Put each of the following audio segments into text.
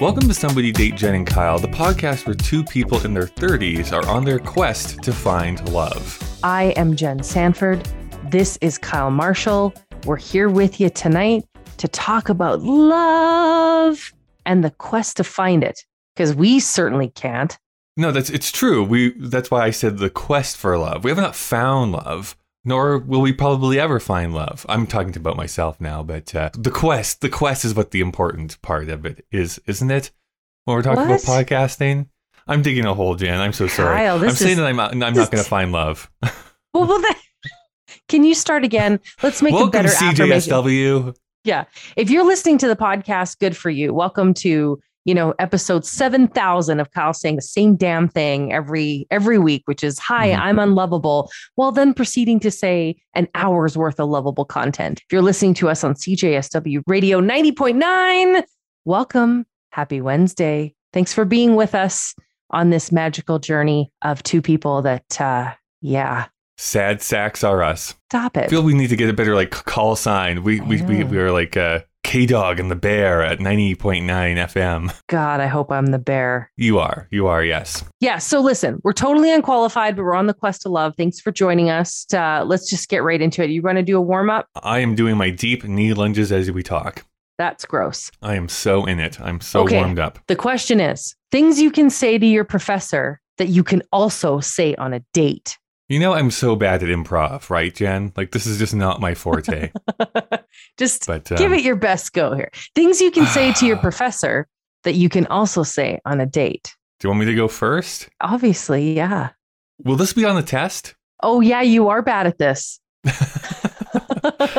Welcome to Somebody Date Jen and Kyle, the podcast where two people in their 30s are on their quest to find love. I am Jen Sanford. This is Kyle Marshall. We're here with you tonight to talk about love and the quest to find it because we certainly can't. No, that's it's true. We that's why I said the quest for love. We have not found love, nor will we probably ever find love. I'm talking about myself now, but uh, the quest, the quest is what the important part of it is, isn't it? When we're talking What? about podcasting, I'm digging a hole, Jen. I'm so sorry. Kyle, I'm this saying is- that I'm, I'm not going to find love. Well, well can you start again? Let's make a Welcome, better affirmation. CJSW. Yeah. If you're listening to the podcast, good for you. Welcome to, you know, episode 7000 of Kyle saying the same damn thing every every week, which is hi, Mhm. I'm unlovable. Well, then proceeding to say an hour's worth of lovable content. If you're listening to us on CJSW Radio 90.9, welcome. Happy Wednesday. Thanks for being with us on this magical journey of two people that uh yeah, Sad sacks are us. stop it. I feel we need to get a better like call sign. We we we, we are like uh, K Dog and the Bear at 90.9 FM. God, I hope I'm the bear. You are. You are, yes. Yeah. So listen, we're totally unqualified, but we're on the quest to love. Thanks for joining us. Uh, let's just get right into it. You want to do a warm up? I am doing my deep knee lunges as we talk. That's gross. I am so in it. I'm so Okay. warmed up. The question is things you can say to your professor that you can also say on a date. You know, I'm so bad at improv, right, Jen? Like, this is just not my forte. just But um, give it your best go here. Things you can say to your professor that you can also say on a date. do you want me to go first? Obviously, yeah. Will this be on the test? Oh, yeah, you are bad at this.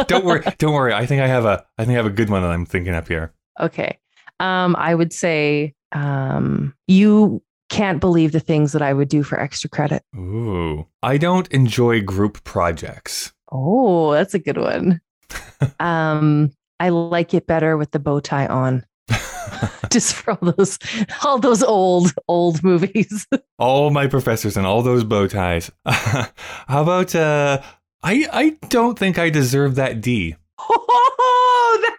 don't worry. Don't worry. I think I have a. I think I have a good one that I'm thinking up here. Okay. Um, I would say um, you can't believe the things that I would do for extra credit. Ooh. I don't enjoy group projects. Oh, that's a good one. um, I like it better with the bow tie on, just for all those all those old old movies. all my professors and all those bow ties. How about uh I I don't think I deserve that D.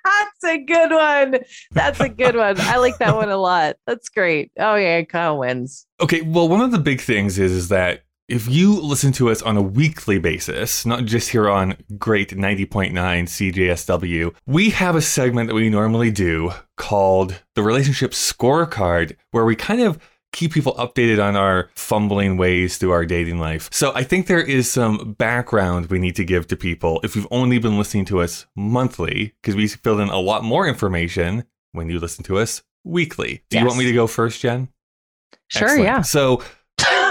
that's a good one. That's a good one. I like that one a lot. That's great. Oh yeah, Kyle wins. Okay, well one of the big things is is that if you listen to us on a weekly basis, not just here on great 90.9 CJSW, we have a segment that we normally do called the relationship scorecard where we kind of keep people updated on our fumbling ways through our dating life. So I think there is some background we need to give to people if you've only been listening to us monthly, because we filled in a lot more information when you listen to us weekly. Do you want me to go first, Jen? Sure, Excellent. yeah. So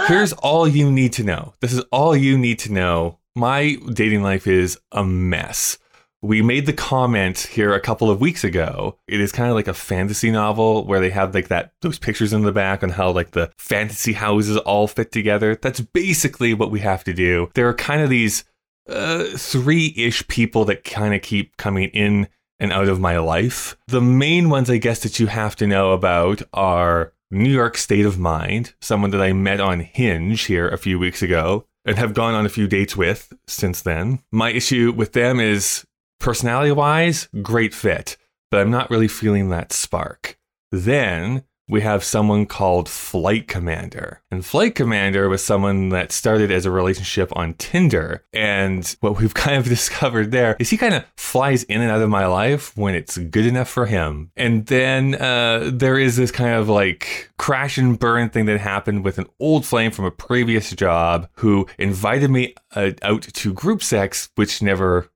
here's all you need to know. This is all you need to know. My dating life is a mess. We made the comment here a couple of weeks ago. It is kind of like a fantasy novel where they have like that those pictures in the back on how like the fantasy houses all fit together. That's basically what we have to do. There are kind of these uh, three-ish people that kind of keep coming in and out of my life. The main ones, I guess, that you have to know about are New York State of Mind, someone that I met on Hinge here a few weeks ago and have gone on a few dates with since then. My issue with them is personality wise, great fit, but I'm not really feeling that spark. Then we have someone called Flight Commander. And Flight Commander was someone that started as a relationship on Tinder. And what we've kind of discovered there is he kind of flies in and out of my life when it's good enough for him. And then uh, there is this kind of like crash and burn thing that happened with an old flame from a previous job who invited me uh, out to group sex, which never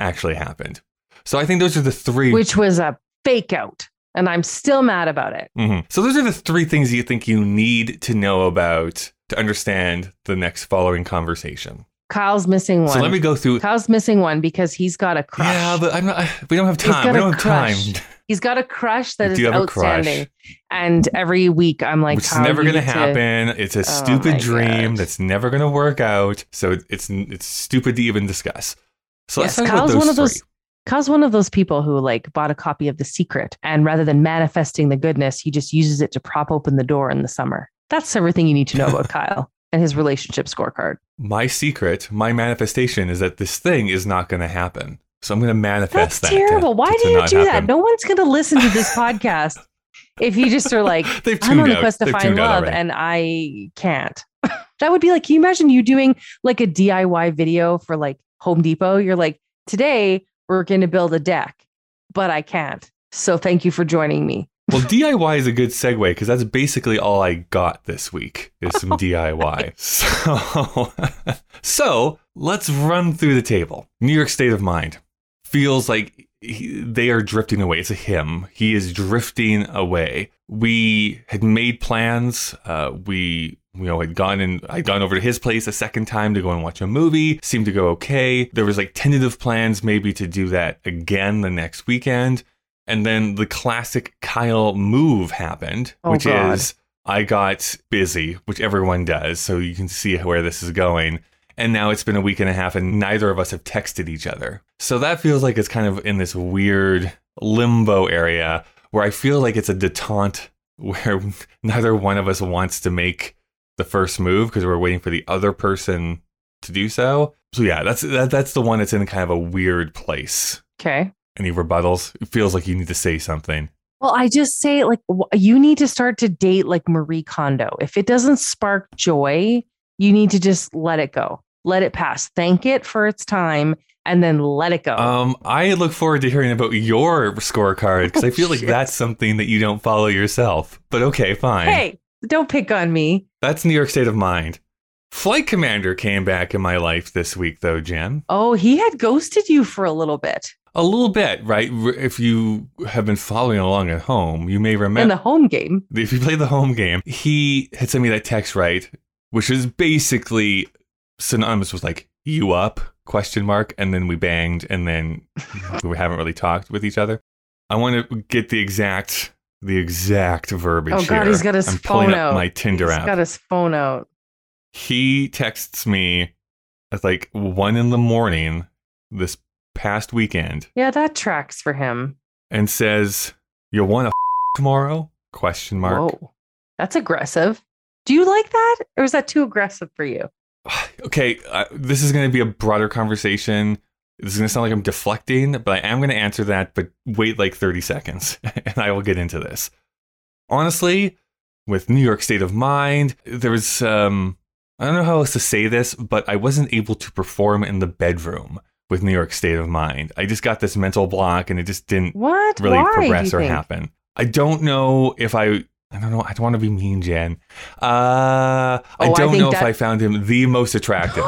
actually happened. So I think those are the three. Which was a fake out. And I'm still mad about it. Mhm. So those are the three things you think you need to know about to understand the next following conversation. Kyle's missing one. So let me go through. Kyle's missing one because he's got a crush. Yeah, but I'm not. I- We don't have time. We don't have crush. time. He's got a crush that is I is do have a crush. outstanding. And every week I'm like, Kyle, never going to happen. It's a Oh stupid dream God. that's never going to work out. So it's it's stupid to even discuss. So Yes, Kyle's those one of those. three. Kyle's one of those people who like bought a copy of The Secret, and rather than manifesting the goodness, he just uses it to prop open the door in the summer. That's everything you need to know about Kyle and his relationship scorecard. My secret, my manifestation is that this thing is not going to happen. So I'm going to manifest That's that. to- terrible. Why to- do to you do that? No one's going to listen to this podcast if you just are like, I'm on a quest to They've find love and I can't. that would be like, can you imagine you doing like a DIY video for like Home Depot? You're like, today we're going to build a deck, but I can't. So thank you for joining me. Well, DIY is a good segue because that's basically all I got this week is some DIY. So, so let's run through the table. New York State of Mind feels like he, they are drifting away. It's a him. He is drifting away. We had made plans. Uh, we you know had gone and I'd gone over to his place a second time to go and watch a movie. Seemed to go okay. There was like tentative plans maybe to do that again the next weekend. And then the classic Kyle move happened, Oh, which God. is I got busy, which everyone does. So you can see where this is going. And now it's been a week and a half, and neither of us have texted each other. So that feels like it's kind of in this weird limbo area where I feel like it's a detente where neither one of us wants to make the first move because we're waiting for the other person to do so. So yeah, that's that, that's the one that's in kind of a weird place. Okay. Any rebuttals? It feels like you need to say something. Well, I just say like you need to start to date like Marie Kondo. If it doesn't spark joy, you need to just let it go. Let it pass. Thank it for its time and then let it go. Um, I look forward to hearing about your scorecard because I feel like that's something that you don't follow yourself. But okay, fine. hey, don't pick on me. That's New York State of Mind. Flight Commander came back in my life this week, though, Jen. Oh, he had ghosted you for a little bit A little bit, right? If you have been following along at home, you may in remember the home game. if you play the home game, he had sent me that text, right? Which is basically synonymous with like you up question mark, and then we banged, and then we haven't really talked with each other. I want to get the exact the exact verbiage Oh God, here. he's got his I'm phone out. my Tinder He's app. got his phone out. he texts me at like one in the morning this past weekend Yeah, that tracks for him. and says, "You want to tomorrow?" Question mark. Whoa, that's aggressive. Do you like that, or is that too aggressive for you? Okay, uh, this is going to be a broader conversation. This is going to sound like I'm deflecting, but I am going to answer that. But wait like 30 seconds, and I will get into this. Honestly, with New York State of Mind, there was um, I don't know how else to say this, but I wasn't able to perform in the bedroom with New York State of Mind. I just got this mental block, and it just didn't What? really Why, progress or think? happen. I don't know if I. I don't know. I don't want to be mean, Jen. Uh, I Oh, I don't think know if I found him the most attractive.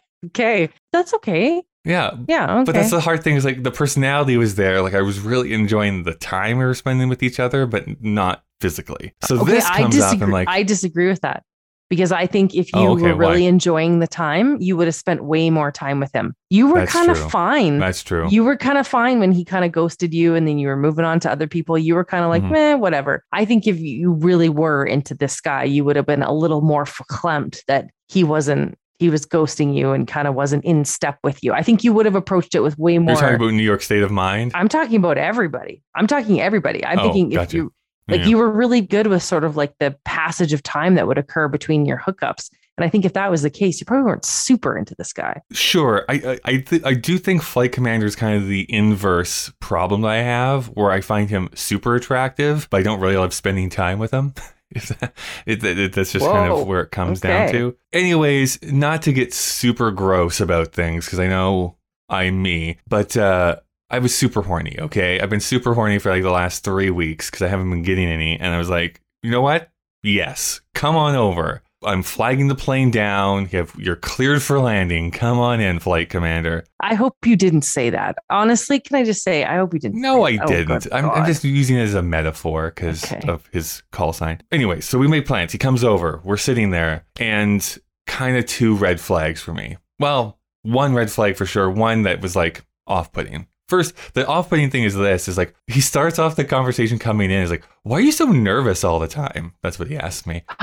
okay, that's okay. Yeah, Yeah, okay. but that's the hard thing is like the personality was there. Like I was really enjoying the time we were spending with each other, but not physically. So okay, this I comes up disagree. and like, I disagree with that because I think if oh, you Oh, okay, were really why? enjoying the time, you would have spent way more time with him. You were kind of fine. that's true. You were kind of fine when he kind of ghosted you and then you were moving on to other people. You were kind of like, mm-hmm. meh, whatever. I think if you really were into this guy, you would have been a little more verklempt that he wasn't, he was ghosting you and kind of wasn't in step with you. I think you would have approached it with way more. You're talking about New York State of Mind. I'm talking about everybody. I'm talking everybody. I'm Oh, thinking if gotcha. you like Yeah. you were really good with sort of like the passage of time that would occur between your hookups. And I think if that was the case, you probably weren't super into this guy. Sure, I I I, th- I do think Flight Commander is kind of the inverse problem that I have, where I find him super attractive, but I don't really love spending time with him. It, it, that's just kind of where it comes down to. Anyways, not to get super gross about things because I know I'm me, but uh, I was super horny. Okay, I've been super horny for like the last three weeks because I haven't been getting any, and I was like, you know what? Yes, come on over. I'm flagging the plane down. You have, you're cleared for landing. Come on in, flight commander. I hope you didn't say that. Honestly, can I just say, I hope you didn't. No, I say that. Oh, didn't. I'm, I'm just using it as a metaphor because Okay. of his call sign. Anyway, so we make plans. He comes over. We're sitting there, and kind of two red flags for me. Well, one red flag for sure. One that was like off putting. First, the off putting thing is this is like he starts off the conversation coming in is like, why are you so nervous all the time? That's what he asked me.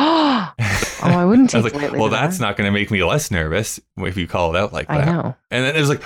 oh, I wouldn't I take was like, lightly well, to that's that. not going to make me less nervous if you call it out like that. I that. know. And then it was like,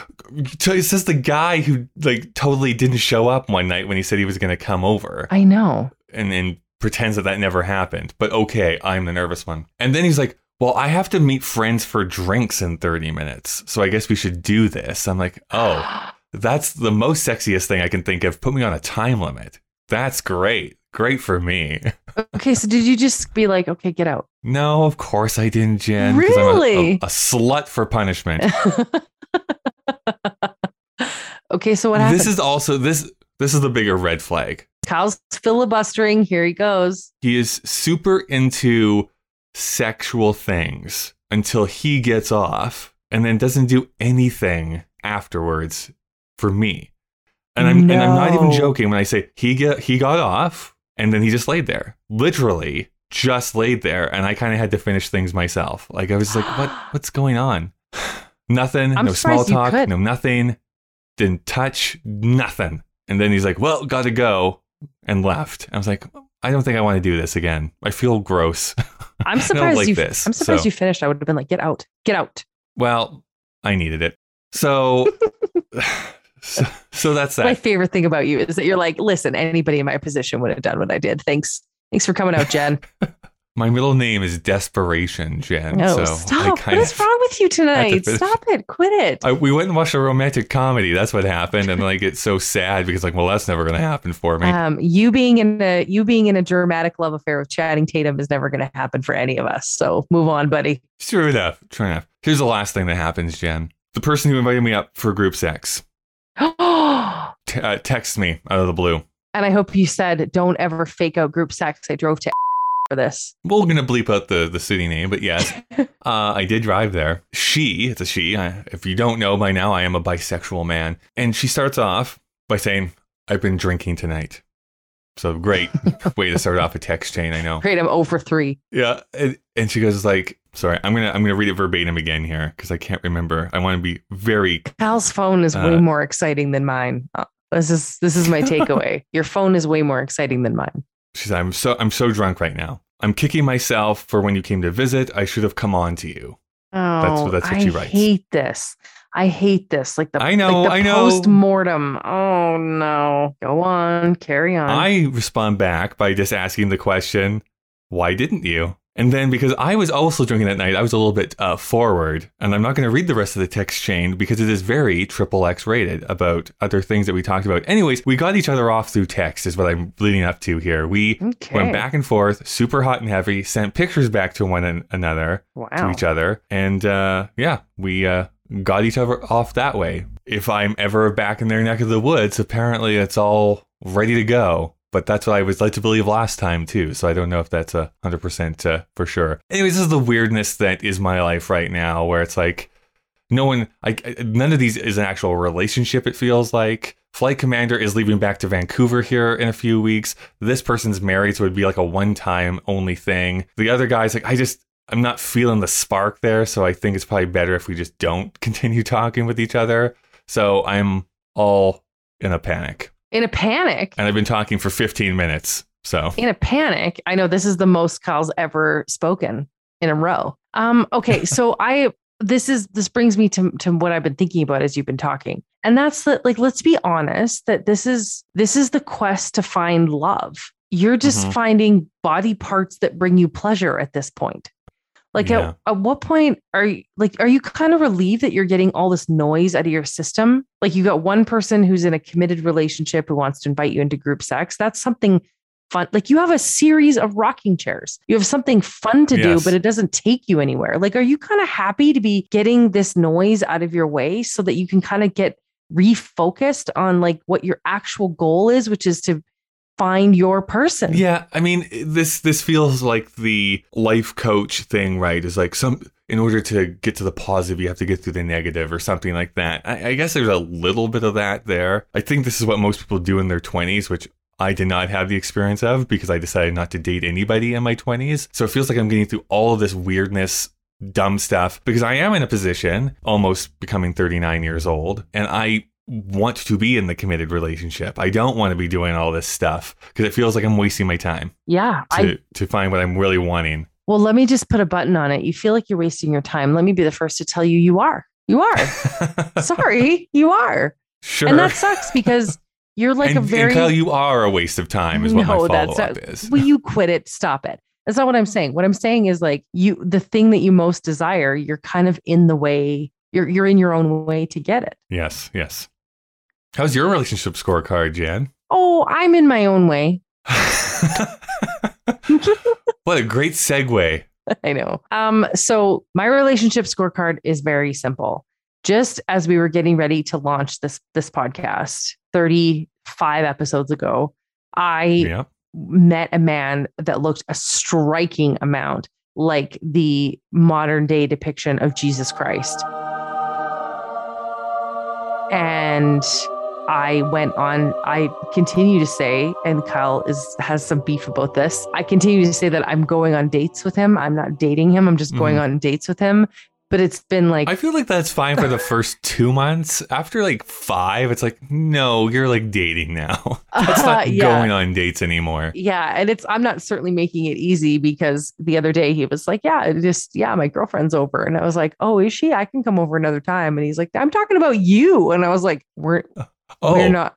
so it's just the guy who like totally didn't show up one night when he said he was going to come over I know. and then pretends that that never happened. But okay, I'm the nervous one. And then he's like, well, I have to meet friends for drinks in 30 minutes. So I guess we should do this. I'm like, oh, that's the most sexiest thing I can think of. Put me on a time limit. That's great. great for me. Okay, so did you just be like, okay, get out? No, of course I didn't, Jen. I'm a- Really? a, a slut for punishment. okay, so what happened? this is also this this is the bigger red flag. Kyle's filibustering. Here he goes. He is super into sexual things until he gets off and then doesn't do anything afterwards for me. And I'm and I'm not even joking when I say he get he got off and then he just laid there. Literally just laid there and I kind of had to finish things myself. Like I was like what what's going on? nothing, I'm no small talk, no nothing. Didn't touch nothing. And then he's like, "Well, got to go." And left. I was like, I don't think I want to do this again. I feel gross. I'm surprised like you. this. I'm surprised so- you finished. I would have been like, get out, get out. Well, I needed it. So, so, so that's My favorite thing about you is that you're like, listen, anybody in my position would have done what I did. Thanks. Thanks for coming out, Jen. My middle name is Desperation, Jen. No, so stop. What is wrong with you tonight? finish. Stop it. Quit it. I, we went and watched a romantic comedy. That's what happened, and like it's so sad because like, well, that's never going to happen for me. Um, you being in a you being in a dramatic love affair with Channing Tatum is never going to happen for any of us. So move on, buddy. True enough. True enough. Here's the last thing that happens, Jen. The person who invited me up for group sex t- uh, texts me out of the blue. I hope you said, "Don't ever fake out group sex." I drove to for this. We're gonna bleep out the the city name, but yes, uh, I did drive there. She, it's a she. I, if you don't know by now, I am a bisexual man, and she starts off by saying, "I've been drinking tonight." So great way to start off a text chain. I know. Great, I'm over three. Yeah, and, and she goes like, "Sorry, I'm gonna I'm gonna read it verbatim again here because I can't remember. I want to be very Kyle's phone is way Uh, more exciting than mine. This is this is my takeaway. Your phone is way more exciting than mine. She said, "I'm so I'm so drunk right now. I'm kicking myself for when you came to visit. I should have come on to you." Oh, that's what I she writes. I hate this. I hate this. Like the I know, like the I know. post mortem. Oh no. Go on, carry on. I respond back by just asking the question, "Why didn't you?" And then because I was also drinking that night, I was a little bit uh, forward, and I'm not going to read the rest of the text chain because it is very triple X rated about other things that we talked about. Anyways, we got each other off through text, is what I'm leading up to here. We okay. went back and forth, super hot and heavy, sent pictures back to one an- another, to each other, and uh, yeah, we uh, got each other off that way. If I'm ever back in their neck of the woods, apparently it's all ready to go. But that's what I was led to believe last time too. So I don't know if that's a hundred percent uh, for sure. Anyways, this is the weirdness that is my life right now, where it's like no one, I, I- none of these is an actual relationship. It feels like flight commander is leaving back to Vancouver here in a few weeks. This person's married, so it'd be like a one-time only thing. The other guy's like, I just, I'm not feeling the spark there, so I think it's probably better if we just don't continue talking with each other. So I'm all in a panic, In a panic. and I've been talking for 15 minutes. So in a panic. I know this is the most Kyle's ever spoken in a row. Um, okay, so I this is this brings me to to what I've been thinking about as you've been talking. And that's that like let's be honest that this is this is the quest to find love. You're just Mhm. finding body parts that bring you pleasure at this point. Like Yeah. at, at what point are you like are you kind of relieved that you're getting all this noise out of your system? Like you got one person who's in a committed relationship who wants to invite you into group sex. That's something fun. Like you have a series of rocking chairs. You have something fun to do, but it doesn't take you anywhere. Like, are you kind of happy to be getting this noise out of your way so that you can kind of get refocused on like what your actual goal is, which is to find your person? Yeah, I mean this this feels like the life coach thing, right? Is like some in order to get to the positive, you have to get through the negative or something like that. I, I guess there's a little bit of that there. I think this is what most people do in their 20s, which I did not have the experience of because I decided not to date anybody in my 20s. So it feels like I'm getting through all of this weirdness, dumb stuff because I am in a position, almost becoming 39 years old, and I want to be in the committed relationship. I don't want to be doing all this stuff because it feels like I'm wasting my time Yeah. I to, to find what I'm really wanting. well, let me just put a button on it. You feel like you're wasting your time. Let me be the first to tell you you are. You are. Sorry, you are. sure. And that sucks because you're like and, a very and Kyle, you are a waste of time, is what my follow up is. Will you quit it? Stop it. That's not what I'm saying. What I'm saying is like you the thing that you most desire, you're kind of in the way, you're you're in your own way to get it. Yes, yes. How's your relationship scorecard, Jen? Oh, I'm in my own way. what a great segue. I know. Um, so my relationship scorecard is very simple. Just as we were getting ready to launch this this podcast 35 episodes ago, I Yeah. met a man that looked a striking amount like the modern day depiction of Jesus Christ. And I went on, I continue to say, and Kyle is has some beef about this. I continue to say that I'm going on dates with him. I'm not dating him. I'm just going Mhm. on dates with him. But it's been like I feel like that's fine for the first two months. After like five, it's like, no, you're like dating now. That's not yeah. going on dates anymore. Yeah, and it's I'm not certainly making it easy because the other day he was like, "Yeah, it just yeah, my girlfriend's over," and I was like, "Oh, is she? I can come over another time." And he's like, "I'm talking about you," and I was like, "We're Oh, we're not.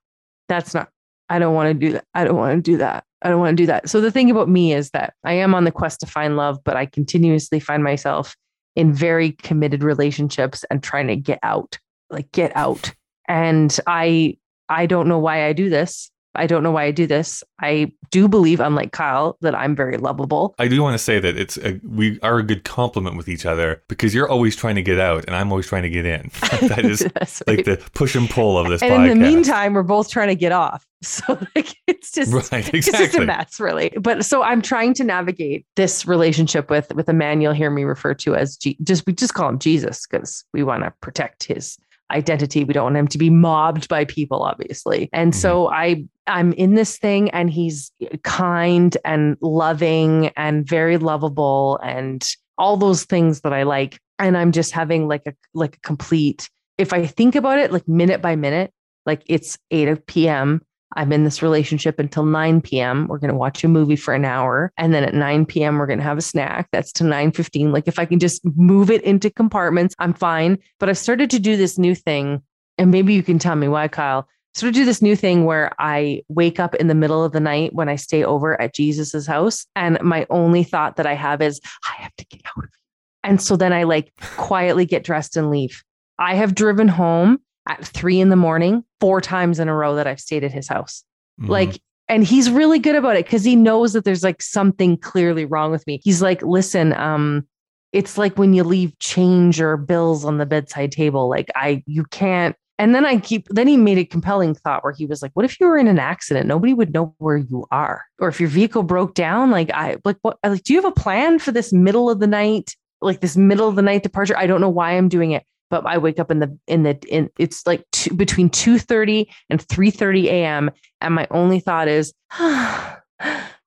That's not. I don't want to do that. I don't want to do that. I don't want to do that." So the thing about me is that I am on the quest to find love, but I continuously find myself in very committed relationships and trying to get out, like get out. And I I don't know why I do this. I don't know why I do this. I do believe, unlike Kyle, that I'm very lovable. I do want to say that it's a, we are a good compliment with each other because you're always trying to get out and I'm always trying to get in. that is That's like the push and pull of this and podcast. in the meantime, we're both trying to get off. So like it's just right, it's just a mess, really. But so I'm trying to navigate this relationship with with a man you'll hear me refer to as G- just we just call him Jesus because we want to protect his identity. We don't want him to be mobbed by people, obviously. And so mm-hmm. I I'm in this thing, and he's kind and loving and very lovable and all those things that I like. And I'm just having like a like a complete. If I think about it, like minute by minute, like it's 8 of p.m. I'm in this relationship until 9 p.m. We're going to watch a movie for an hour. And then at 9 p.m., we're going to have a snack. That's to 9 15. Like if I can just move it into compartments, I'm fine. But I've started to do this new thing. And maybe you can tell me why, Kyle. Sort of do this new thing where I wake up in the middle of the night when I stay over at Jesus's house. And my only thought that I have is, I have to get out of here. And so then I like quietly get dressed and leave. I have driven home at three in the morning, four times in a row that I've stayed at his house. Mhm. Like, and he's really good about it because he knows that there's like something clearly wrong with me. He's like, listen, um, it's like when you leave change or bills on the bedside table. Like, I, you can't. And then I keep, then he made a compelling thought where he was like, what if you were in an accident? Nobody would know where you are. Or if your vehicle broke down, like, I, like, what, like, do you have a plan for this middle of the night, like this middle of the night departure? I don't know why I'm doing it but I wake up in the in the in it's like two, between two thirty and three thirty a.m. and my only thought is, I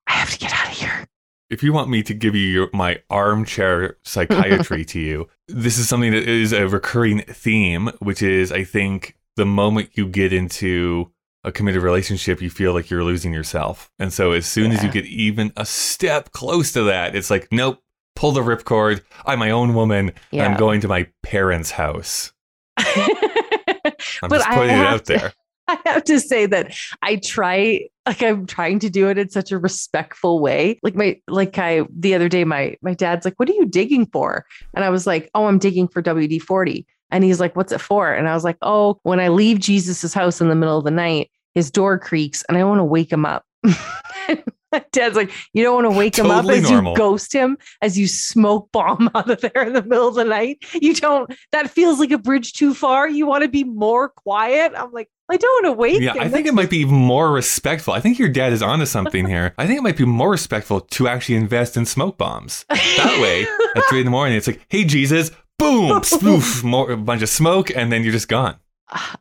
have to get out of here. if you want me to give you your, my armchair psychiatry to you, this is something that is a recurring theme, which is I think the moment you get into a committed relationship, you feel like you're losing yourself. And so as soon as you get even a step close to that, it's like, nope, pull the ripcord. I'm my own woman. and I'm going to my parents' house. I'm But just putting it out to- there. I have to say that I try like I'm trying to do it in such a respectful way. Like my like I the other day my my dad's like, "What are you digging for?" And I was like, "Oh, I'm digging for WD-40." And he's like, "What's it for?" And I was like, "Oh, when I leave Jesus's house in the middle of the night, his door creaks and I want to wake him up." dad's like, "You don't want to wake him up as normal. you ghost him, as you smoke bomb out of there in the middle of the night. You don't that feels like a bridge too far. You want to be more quiet." I'm like, "I don't want to wake Yeah, him." I think That's it might be even more respectful. I think your dad is onto something here. I think it might be more respectful to actually invest in smoke bombs. That way, at three in the morning, it's like, hey, Jesus, boom, spoof, more, a bunch of smoke, and then you're just gone.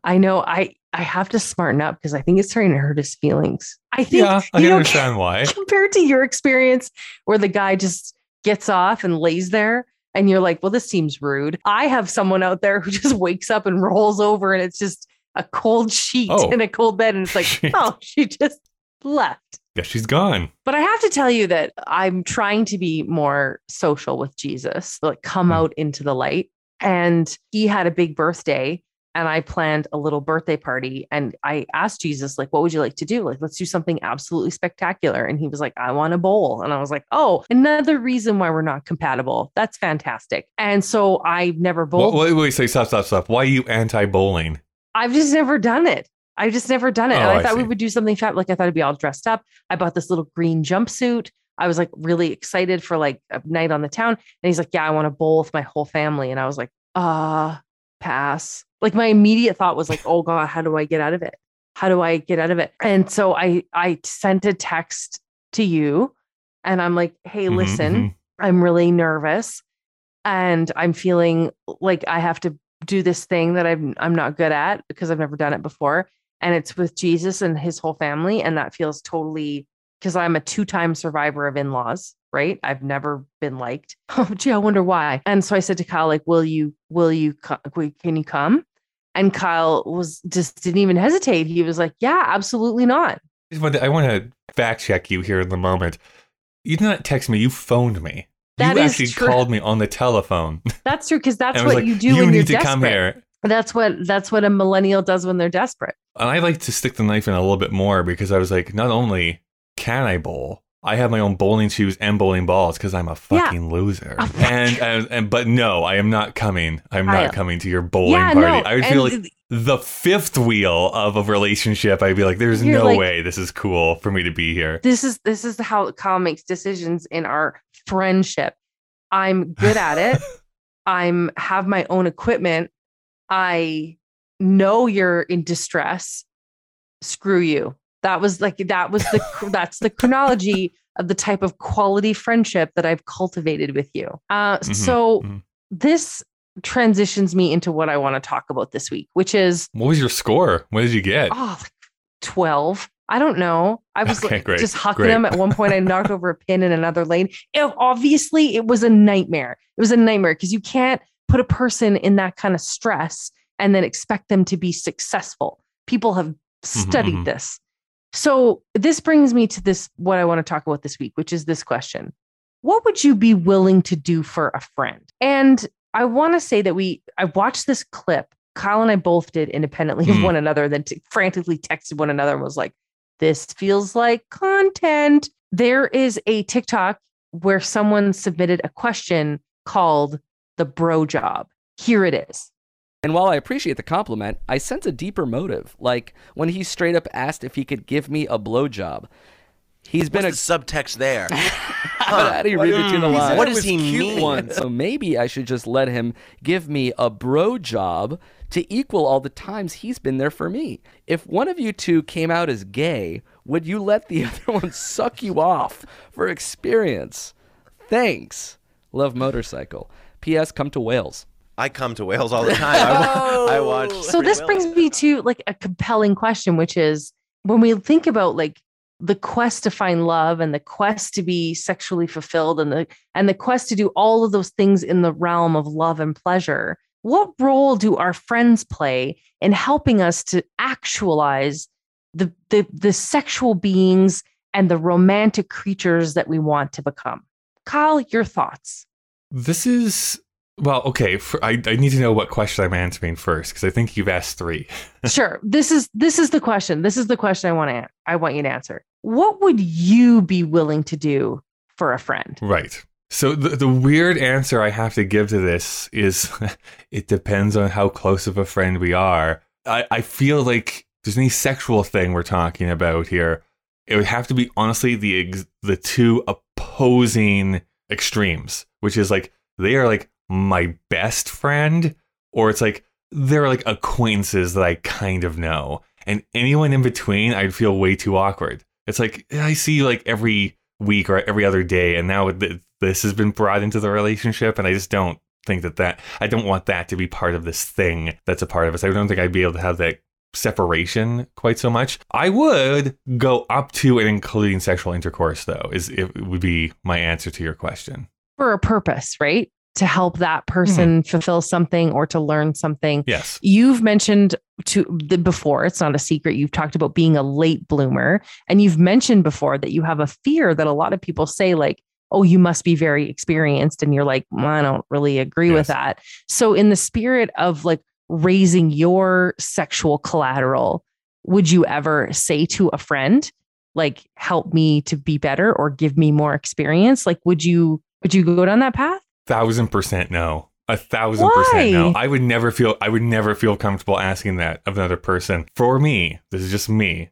I know I I have to smarten up because I think it's starting to hurt his feelings. I think Yeah, I you know, understand why. compared to your experience where the guy just gets off and lays there and you're like, well, this seems rude. I have someone out there who just wakes up and rolls over and it's just a cold sheet Oh. in a cold bed. And it's like, Shit. oh, she just left. Yeah, she's gone. But I have to tell you that I'm trying to be more social with Jesus, like come Hmm. out into the light. And he had a big birthday and I planned a little birthday party and I asked Jesus like what would you like to do? Like let's do something absolutely spectacular and he was like I want a bowl and I was like, "Oh, another reason why we're not compatible. That's fantastic." And so I've never bowled. Wait, wait, wait, say stop, stop, stop. Why are you anti bowling? I've just never done it. I've just never done it. Oh, and I, I thought we would do something fat. Like I thought I'd be all dressed up. I bought this little green jumpsuit. I was like really excited for like a night on the town. And he's like, Yeah, I want to bowl with my whole family. And I was like, uh, pass. Like my immediate thought was like, oh God, how do I get out of it? How do I get out of it? And so I I sent a text to you and I'm like, hey, Mhm, listen, mhm. I'm really nervous and I'm feeling like I have to do this thing that I'm I'm not good at because I've never done it before and it's with Jesus and his whole family and that feels totally because I'm a two-time survivor of in-laws, right? I've never been liked. Oh, gee, I wonder why. And so I said to Kyle like, "Will you will you can you come?" And Kyle was just didn't even hesitate. He was like, "Yeah, absolutely not." I want to fact check you here in the moment. You did not text me. You phoned me. That you is actually true. called me on the telephone. That's true because that's what like, you do You when need you're to desperate. come here. That's what that's what a millennial does when they're desperate. And I like to stick the knife in a little bit more because I was like, not only can I bowl, I have my own bowling shoes and bowling balls because I'm a Yeah. fucking loser. Oh, and, and and but no, I am not coming. I'm not coming to your bowling yeah, party. no. I would feel and like the fifth wheel of a relationship. I'd be like, there's no like- way this is cool for me to be here. this is this is how Kyle makes decisions in our friendship. I'm good at it. I'm have my own equipment. I know you're in distress. Screw you. That was like that was the that's the chronology of the type of quality friendship that I've cultivated with you. Uh, Mhm, so mhm. this transitions me into what I want to talk about this week, which is What was your score? What did you get? oh, like 12. I don't know. I was Okay, like, great, just hucking great. them. At one point, I knocked over a pin in another lane. It- obviously, it was a nightmare. It was a nightmare because you can't put a person in that kind of stress and then expect them to be successful. People have studied mhm. this. So, this brings me to this what I want to talk about this week, which is this question What would you be willing to do for a friend? And I want to say that we, I watched this clip. Kyle and I both did independently of Hmm. one another, then t- frantically texted one another and was like, this feels like content. There is a TikTok where someone submitted a question called the bro job. Here it is. And while I appreciate the compliment, I sense a deeper motive. Like when he straight up asked if he could give me a blowjob. He's been What's the subtext there? a. How do you read between the Hmm, lines? what does he mean? One. So maybe I should just let him give me a bro job to equal all the times he's been there for me. If one of you two came out as gay, would you let the other one suck you off for experience? Thanks. Love motorcycle. P.S. Come to Wales. I come to Wales all the time. I, I oh. watch. So this brings me to like a compelling question, which is when we think about like the quest to find love and the quest to be sexually fulfilled and the and the quest to do all of those things in the realm of love and pleasure, what role do our friends play in helping us to actualize the the, the sexual beings and the romantic creatures that we want to become? Kyle, your thoughts. This is well, okay. For, I I need to know what question I'm answering first because I think you've asked three. sure this is this is the question this is the question i want to i want you to answer what would you be willing to do for a friend Right. So the the weird answer I have to give to this is it depends on how close of a friend we are. I, I feel like there's any sexual thing we're talking about here. It would have to be honestly the ex- the two opposing extremes, which is like they are like my best friend, or it's like they're like acquaintances that I kind of know. And anyone in between, I'd feel way too awkward. It's like I see you like every week or every other day, and now this has been brought into the relationship, and I just don't think that that I don't want that to be part of this thing that's a part of us. I don't think I'd be able to have that separation quite so much. I would go up to and including sexual intercourse, though, is it would be my answer to your question. for a purpose right to help that mm-hmm. person fulfill something or to learn something. Yes. you've mentioned to the before it's not a secret you've talked about being a late bloomer and you've mentioned before that you have a fear that a lot of people say like oh you must be very experienced and you're like well, i don't really agree with that. So in the spirit of like raising your sexual collateral would you ever say to a friend like help me to be better or give me more experience? Like would you would you go down that path Thousand percent no. A thousand percent no. I would never feel I would never feel comfortable asking that of another person. For me, this is just me.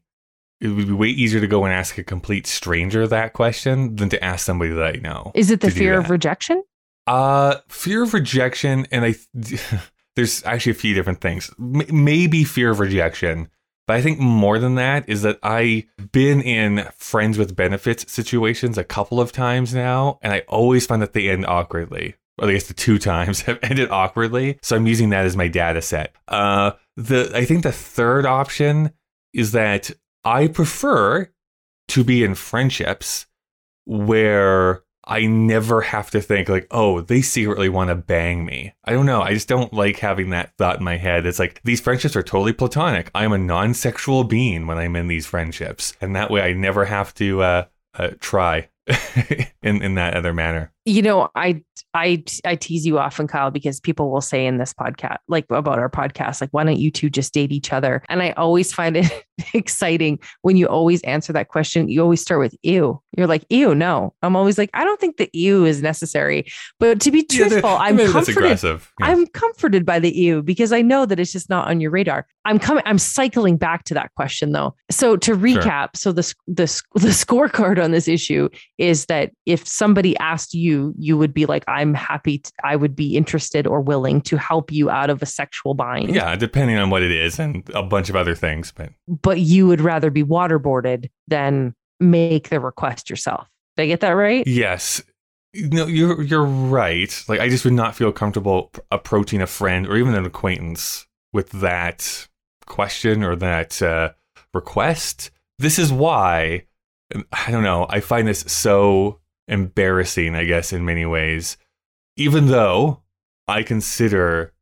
It would be way easier to go and ask a complete stranger that question than to ask somebody that I know. Is it the fear of rejection? Uh, fear of rejection, and I there's actually a few different things. M- maybe fear of rejection, but I think more than that is that I've been in friends with benefits situations a couple of times now, and I always find that they end awkwardly. Or I guess the two times have ended awkwardly, so I'm using that as my data set. Uh, the I think the third option is that I prefer to be in friendships where I never have to think like, oh, they secretly want to bang me. I don't know. I just don't like having that thought in my head. It's like these friendships are totally platonic. I'm a non-sexual being when I'm in these friendships, and that way I never have to uh, uh, try in in that other manner. You know, I I I tease you often, Kyle, because people will say in this podcast, like about our podcast, like, why don't you two just date each other? And I always find it exciting when you always answer that question. You always start with ew. You're like, ew, no. I'm always like, I don't think the ew is necessary. But to be Yeah, truthful, I'm comforted. aggressive. Yeah. I'm comforted by the ew because I know that it's just not on your radar. I'm coming. I'm cycling back to that question though. So to recap, so the the the scorecard on this issue is that if somebody asked you, you would be like, "I'm happy. To, I would be interested or willing to help you out of a sexual bind." yeah, depending on what it is and a bunch of other things, but But you would rather be waterboarded than make the request yourself. Did I get that right? Yes. No, you're you're right. Like I just would not feel comfortable approaching a friend or even an acquaintance with that question or that uh, request. This is why I don't know. I find this so embarrassing. I guess in many ways, even though I consider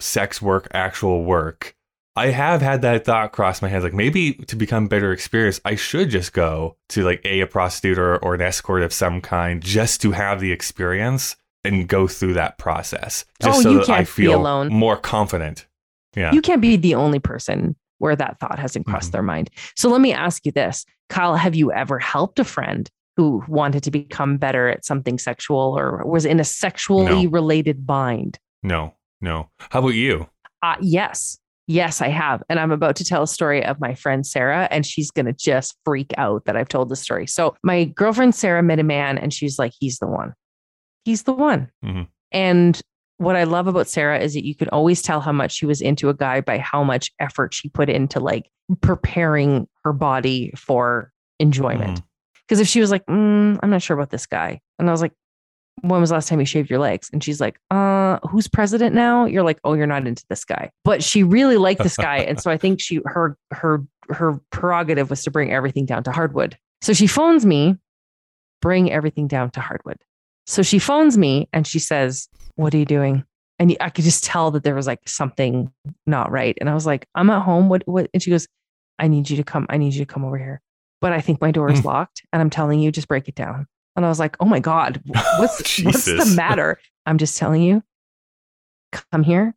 sex work actual work. I have had that thought cross my head, like maybe to become better experienced, I should just go to like a, a prostitute or, or an escort of some kind just to have the experience and go through that process. Just Oh, so you that I feel alone. more confident. Yeah. You can't be the only person where that thought hasn't crossed Mhm. their mind. So let me ask you this, Kyle, have you ever helped a friend who wanted to become better at something sexual or was in a sexually No. related bind? no, no. How about you? Uh, yes. Yes, I have. And I'm about to tell a story of my friend Sarah, and she's going to just freak out that I've told the story. So, my girlfriend Sarah met a man, and she's like, he's the one. He's the one. Mhm. And what I love about Sarah is that you could always tell how much she was into a guy by how much effort she put into like preparing her body for enjoyment. Mhm. Because if she was like, mm, I'm not sure about this guy. And I was like, when was the last time you shaved your legs? And she's like, uh, who's president now? You're like, oh, you're not into this guy. But she really liked this guy. and so I think she her her her prerogative was to bring everything down to hardwood. So she phones me, bring everything down to hardwood. So she phones me and she says, What are you doing? And I could just tell that there was like something not right. And I was like, I'm at home. What what and she goes, I need you to come, I need you to come over here. But I think my door is Mm. locked and I'm telling you, just break it down. And I was like, oh my God, wh- what's, what's the matter? I'm just telling you, come here.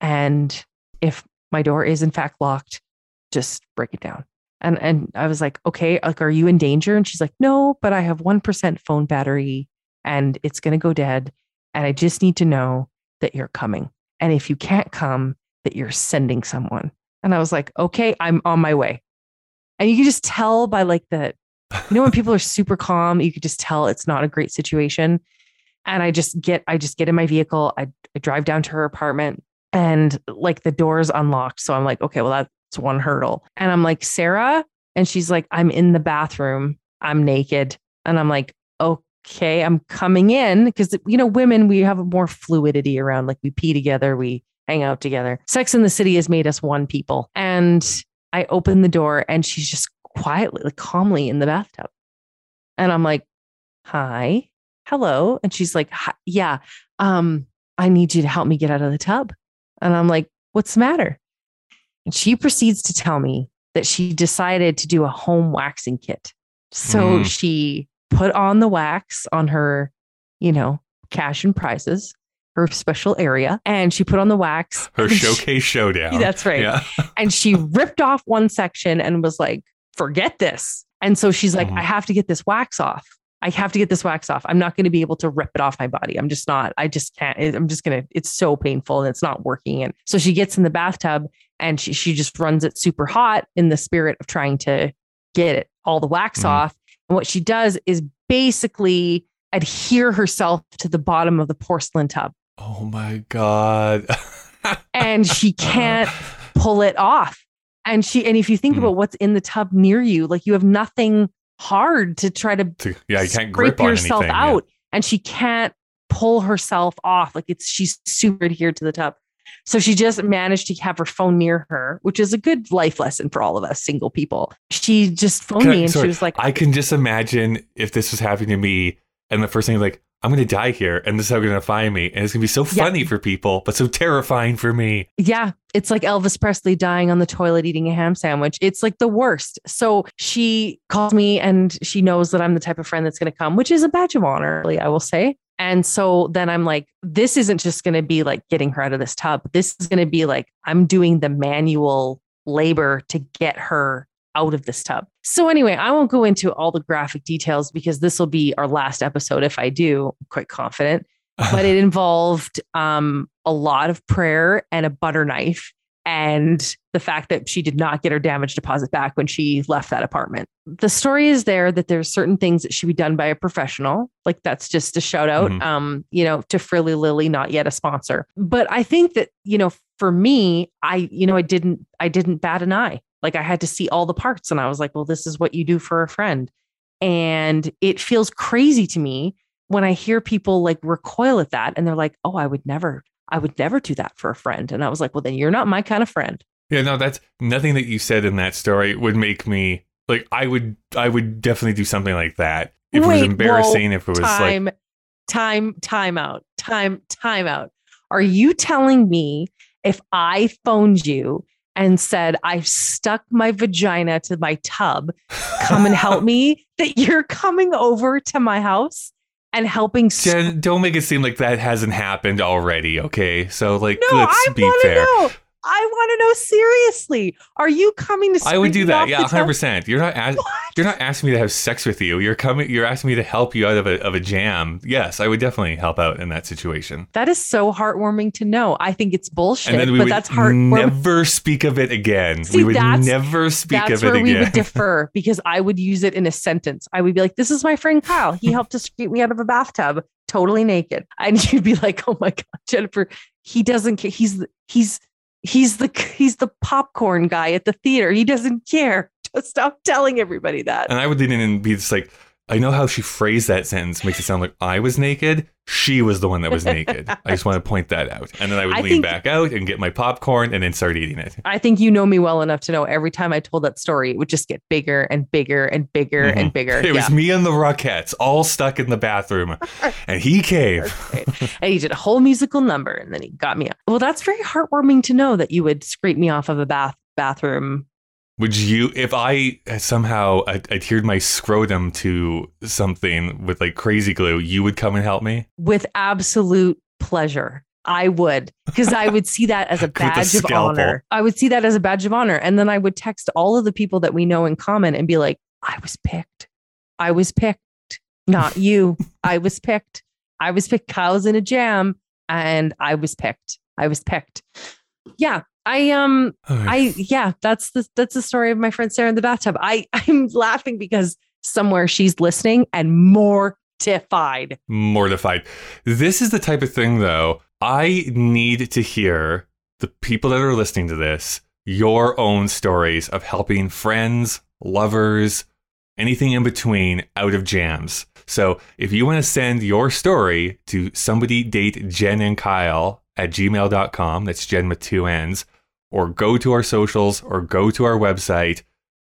And if my door is in fact locked, just break it down. And and I was like, okay, like, are you in danger? And she's like, no, but I have 1% phone battery and it's gonna go dead. And I just need to know that you're coming. And if you can't come, that you're sending someone. And I was like, okay, I'm on my way. And you can just tell by like the you know when people are super calm you could just tell it's not a great situation. And i just get i just get in my vehicle i, I drive down to her apartment and like the door's unlocked. So i'm like okay well that's one hurdle. And i'm like sarah? And she's like i'm in the bathroom. I'm naked. And i'm like okay i'm coming in. Because you know women we have more fluidity around like we pee together we hang out together. Sex in the city has made us one people. And i open the door and she's just quietly, like calmly in the bathtub. And I'm like, hi, hello. And she's like, "Hi- yeah, um, I need you to help me get out of the tub. And I'm like, what's the matter? And she proceeds to tell me that she decided to do a home waxing kit. So Mm. she put on the wax on her, you know, cash and prizes, her special area, and she put on the wax. Her and she- showcase showdown. That's right Yeah. and she ripped off one section and was like, forget this. And so she's like, Mhm. I have to get this wax off. I have to get this wax off. I'm not going to be able to rip it off my body. I'm just not. I just can't. I'm just going to, it's so painful and it's not working. And so she gets in the bathtub and she, she just runs it super hot in the spirit of trying to get it all the wax Mhm. off. And what she does is basically adhere herself to the bottom of the porcelain tub Oh my god. and she can't pull it off. And she, and if you think Mhm. about what's in the tub near you, like you have nothing hard to try to yeah, you can't grip yourself anything. yeah. out and she can't pull herself off like it's she's super adhered to the tub so she just managed to have her phone near her which is a good life lesson for all of us single people she just phoned I- me and sorry, she was like I can just imagine if this was happening to me, and the first thing is like, I'm gonna die here, and this is how they're gonna find me, and it's gonna be so Yeah. funny for people, but so terrifying for me. yeah it's like elvis presley dying on the toilet eating a ham sandwich. It's like the worst. So she calls me and she knows that i'm the type of friend that's going to come which is a badge of honor really, i will say. And so then i'm like this isn't just going to be like getting her out of this tub. This is going to be like i'm doing the manual labor to get her out of this tub so anyway i won't go into all the graphic details because this will be our last episode if i do i'm quite confident but it involved um, a lot of prayer and a butter knife and the fact that she did not get her damage deposit back when she left that apartment. The story is there that there's certain things that should be done by a professional. Like that's just a shout out, Mhm. um, you know, to Frilly Lily, not yet a sponsor. But I think that, you know, for me, I, you know, I didn't, I didn't bat an eye. Like I had to see all the parts and I was like, well, this is what you do for a friend. And it feels crazy to me when I hear people like recoil at that and they're like, oh, I would never, I would never do that for a friend. And I was like, well, then you're not my kind of friend. Yeah, no, that's nothing that you said in that story would make me like I would I would definitely do something like that. If it was embarrassing, if it was like time, time, time out, time, time out. Are you telling me if I phoned you and said, I've stuck my vagina to my tub, come and help me, that you're coming over to my house and helping? Jen, don't make it seem like that hasn't happened already, okay? So like no, let's I be fair. know. I want to know seriously. Are you coming to? I would do that. Yeah, hundred percent. You're not as, you're not asking me to have sex with you. You're coming. You're asking me to help you out of a of a jam. Yes, I would definitely help out in that situation. That is so heartwarming to know. I think it's bullshit, and then we but would that's heartwarming. never speak of it again. See, we would never speak of it again. That's where we would differ because I would use it in a sentence. I would be like, "This is my friend Kyle. He helped us get me out of a bathtub, totally naked." And you'd be like, "Oh my god, Jennifer, he doesn't care. He's he's he's the he's the popcorn guy at the theater. He doesn't care. Just stop telling everybody that." and I would lean in be just like, I know how she phrased that sentence makes it sound like I was naked. She was the one that was naked. I just want to point that out. And then I would I lean think- back out and get my popcorn and then start eating it. I think you know me well enough to know every time I told that story, it would just get bigger and bigger and bigger and bigger. Mm-hmm. It yeah. was me and the Rockettes all stuck in the bathroom, and he came. and he did a whole musical number and then he got me up. Well, that's very heartwarming to know that you would scrape me off of a bath bathroom. Would you, if I somehow adhered my scrotum to something with like crazy glue, you would come and help me? with absolute pleasure. I would, because I would see that as a badge of honor. I would see that as a badge of honor. And then I would text all of the people that we know in common and be like, I was picked. I was picked. Not you. I was picked. I was picked. Kyle's in a jam and I was picked. I was picked. Yeah. I um I yeah, that's the that's the story of my friend Sarah in the bathtub. I I'm laughing because somewhere she's listening and mortified. mortified. This is the type of thing, though, I need to hear the people that are listening to this your own stories of helping friends, lovers, anything in between out of jams. So if you want to send your story to somebody date Jen and Kyle at gmail.com, that's Jen with two N's, or go to our socials or go to our website,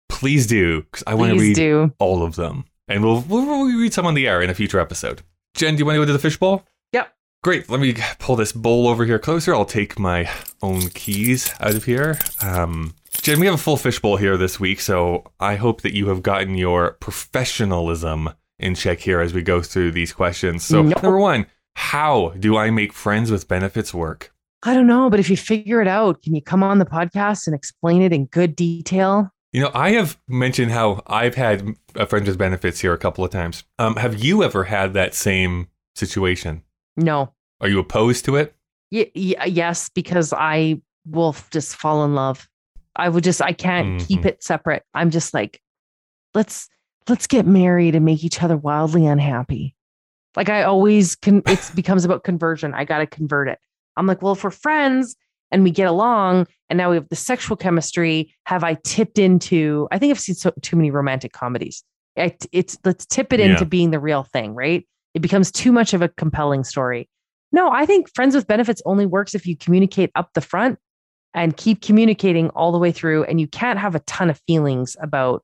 please do, because I want to read do. all of them. And we'll, we'll, we'll read some on the air in a future episode. Jen, do you want to go to the fishbowl? Yep. Great. Let me pull this bowl over here closer. I'll take my own keys out of here. Um, Jen, we have a full fishbowl here this week, so I hope that you have gotten your professionalism in check here as we go through these questions. So, Nope. number one, how do I make friends with benefits work? I don't know, but if you figure it out, can you come on the podcast and explain it in good detail? You know, I have mentioned how I've had a friends with benefits here a couple of times. Um, have you ever had that same situation? No. Are you opposed to it? Y- y- yes, because I will just fall in love. I would just I can't keep Mhm. it separate. I'm just like, let's let's get married and make each other wildly unhappy. Like I always can it becomes about conversion. I gotta convert it. I'm like, well, if we're friends and we get along and now we have the sexual chemistry, have I tipped into I think I've seen so, too many romantic comedies. I, it's let's tip it Yeah. into being the real thing, right? It becomes too much of a compelling story. No, I think friends with benefits only works if you communicate up the front and keep communicating all the way through. And you can't have a ton of feelings about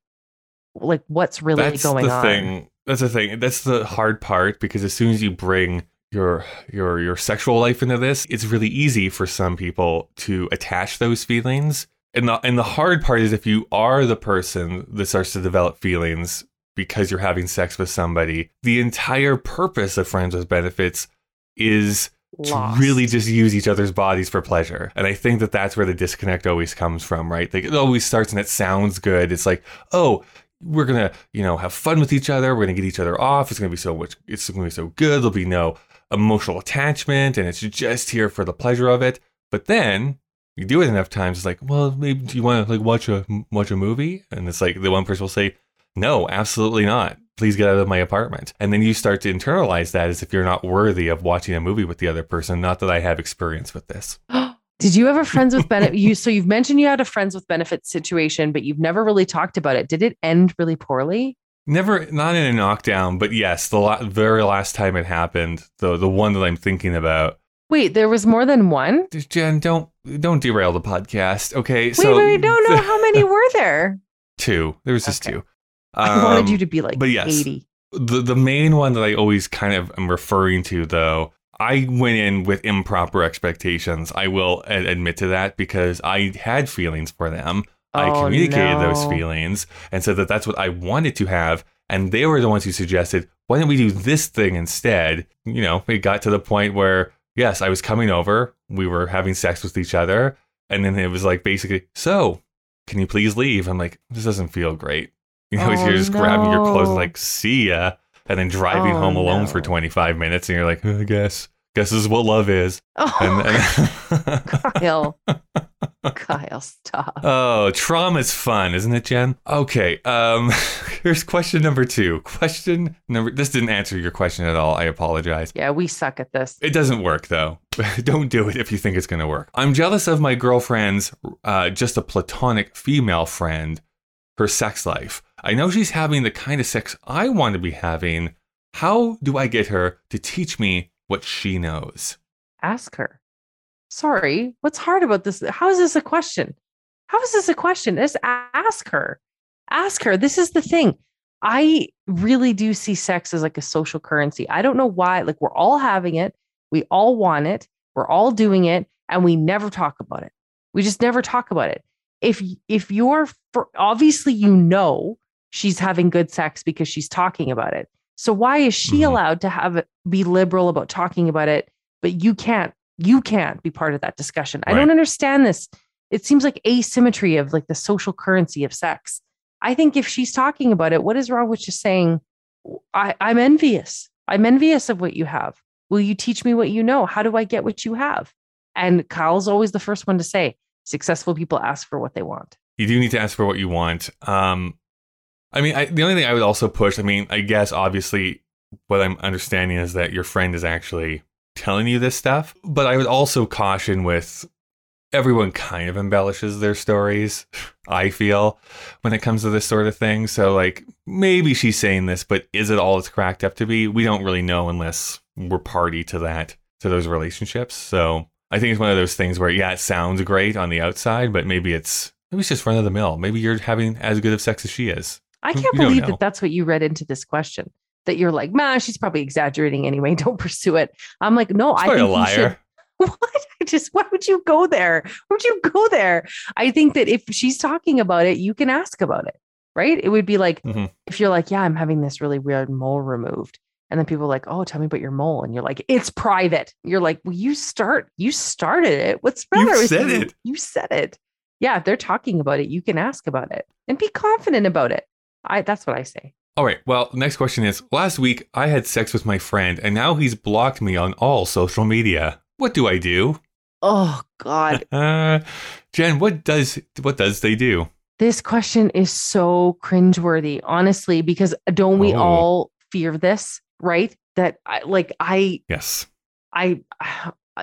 like what's really That's going the on. thing. That's the thing. That's the hard part because as soon as you bring your your your sexual life into this, it's really easy for some people to attach those feelings. And the and the hard part is if you are the person that starts to develop feelings because you're having sex with somebody, the entire purpose of friends with benefits is Lost. to really just use each other's bodies for pleasure. And I think that that's where the disconnect always comes from, right? Like it always starts and it sounds good. It's like, oh, we're gonna, you know, have fun with each other. We're gonna get each other off. It's gonna be so much. It's gonna be so good. There'll be no emotional attachment, and it's just here for the pleasure of it. But then you do it enough times, it's like, well, maybe do you want to like watch a watch a movie? And it's like the one person will say, no, absolutely not. Please get out of my apartment. And then you start to internalize that as if you're not worthy of watching a movie with the other person. Not that I have experience with this. Did you ever friends with benefit? You so you've mentioned you had a friends with benefits situation, but you've never really talked about it. Did it end really poorly? Never, not in a knockdown, but yes, the la- very last time it happened, the the one that I'm thinking about. Wait, there was more than one. Jen, don't don't derail the podcast, okay? Wait, wait, I don't know how many were there. two. There was just Okay. two. I wanted Um, you to be like but yes. eighty. the the main one that I always kind of am referring to though, I went in with improper expectations. I will admit to that because I had feelings for them. I Oh, communicated those feelings and said that that's what I wanted to have, and they were the ones who suggested, "Why don't we do this thing instead?" You know, it got to the point where yes, I was coming over, we were having sex with each other, and then it was like basically, "So, can you please leave?" I'm like, "This doesn't feel great." You know, Oh, you're just grabbing your clothes like, "See ya." and then driving Oh, home alone no. for 25 minutes and you're like "Uh, i guess guess this is what love is Oh, and, and Kyle, Kyle, stop. oh trauma's fun isn't it jen okay um here's question number two question number this didn't answer your question at all i apologize Yeah, we suck at this. It doesn't work though. Don't do it if you think it's going to work. I'm jealous of my girlfriend's, uh, just a platonic female friend, her sex life. I know she's having the kind of sex I want to be having. How do I get her to teach me what she knows? Ask her. Sorry, what's hard about this? How is this a question? How is this a question? Just ask her. Ask her. This is the thing. I really do see sex as like a social currency. I don't know why. Like we're all having it. We all want it. We're all doing it, and we never talk about it. We just never talk about it. If if you're for, obviously you know she's having good sex because she's talking about it. So why is she Mhm. allowed to have it be liberal about talking about it, but you can't? You can't be part of that discussion. I don't understand this. It seems like asymmetry of like the social currency of sex. I think if she's talking about it, what is wrong with just saying, I, I'm envious. I'm envious of what you have. Will you teach me what you know? How do I get what you have? And Kyle's always the first one to say, successful people ask for what they want. You do need to ask for what you want. Um, I mean, I, the only thing I would also push, I mean, I guess obviously what I'm understanding is that your friend is actually telling you this stuff, but I would also caution with everyone kind of embellishes their stories, I feel, when it comes to this sort of thing. So, like, maybe she's saying this, but is it all it's cracked up to be? We don't really know unless we're party to that, to those relationships. So, I think it's one of those things where, yeah, it sounds great on the outside, but maybe it's maybe it's just run of the mill. Maybe you're having as good of sex as she is. I can't we believe that that's what you read into this question. That you're like, man, she's probably exaggerating anyway. Don't pursue it. I'm like, no, I think a you should. liar. What? I just, why would you go there? Why would you go there? I think that if she's talking about it, you can ask about it, right? It would be like Mhm. if you're like, yeah, I'm having this really weird mole removed. And then people are like, oh, tell me about your mole. And you're like, it's private. You're like, well, you start, you started it. What's the You said you? it. You said it. yeah, if they're talking about it, you can ask about it and be confident about it. I that's what I say. All right. Well, next question is Last week I had sex with my friend and now he's blocked me on all social media. What do I do? Oh God. Uh, Jen, what does what does they do? this question is so cringeworthy, honestly, because don't we Oh. all fear this, right? That I like I Yes. I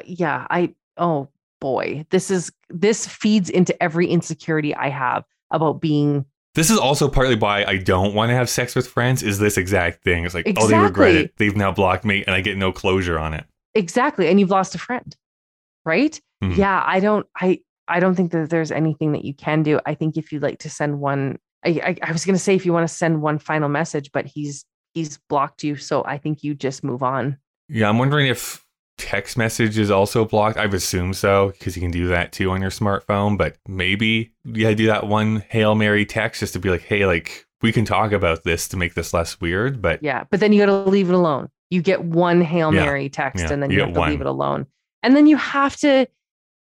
yeah, I oh boy. This is this feeds into every insecurity I have about being This is also partly why I don't want to have sex with friends. Is this exact thing? It's like, oh, they regret it. They've now blocked me, and I get no closure on it. exactly and you've lost a friend. Right? Mhm. Yeah, I don't I I don't think that there's anything that you can do. I think if you'd like to send one I I, I was gonna say if you want to send one final message, but he's he's blocked you. So I think you just move on. Yeah, I'm wondering if text message is also blocked. I've assumed so because you can do that too on your smartphone. But maybe yeah, do that one hail mary text just to be like, hey, like we can talk about this to make this less weird. But Yeah, but then you got to leave it alone. You get one Hail Yeah, Mary text yeah, and then you you, have to one. leave it alone. And then you have to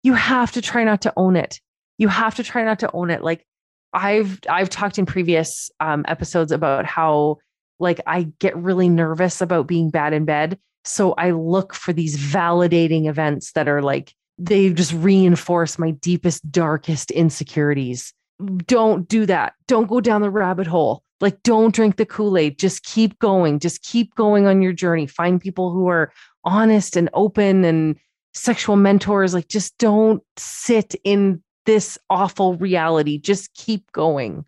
you have to try not to own it. You have to try not to own it. Like I've I've talked in previous um, episodes about how like I get really nervous about being bad in bed. So I look for these validating events that are like they just reinforce my deepest darkest insecurities. Don't do that. Don't go down the rabbit hole. Like don't drink the Kool-Aid. Just keep going. Just keep going on your journey. Find people who are honest and open and sexual mentors. Like just don't sit in this awful reality. Just keep going.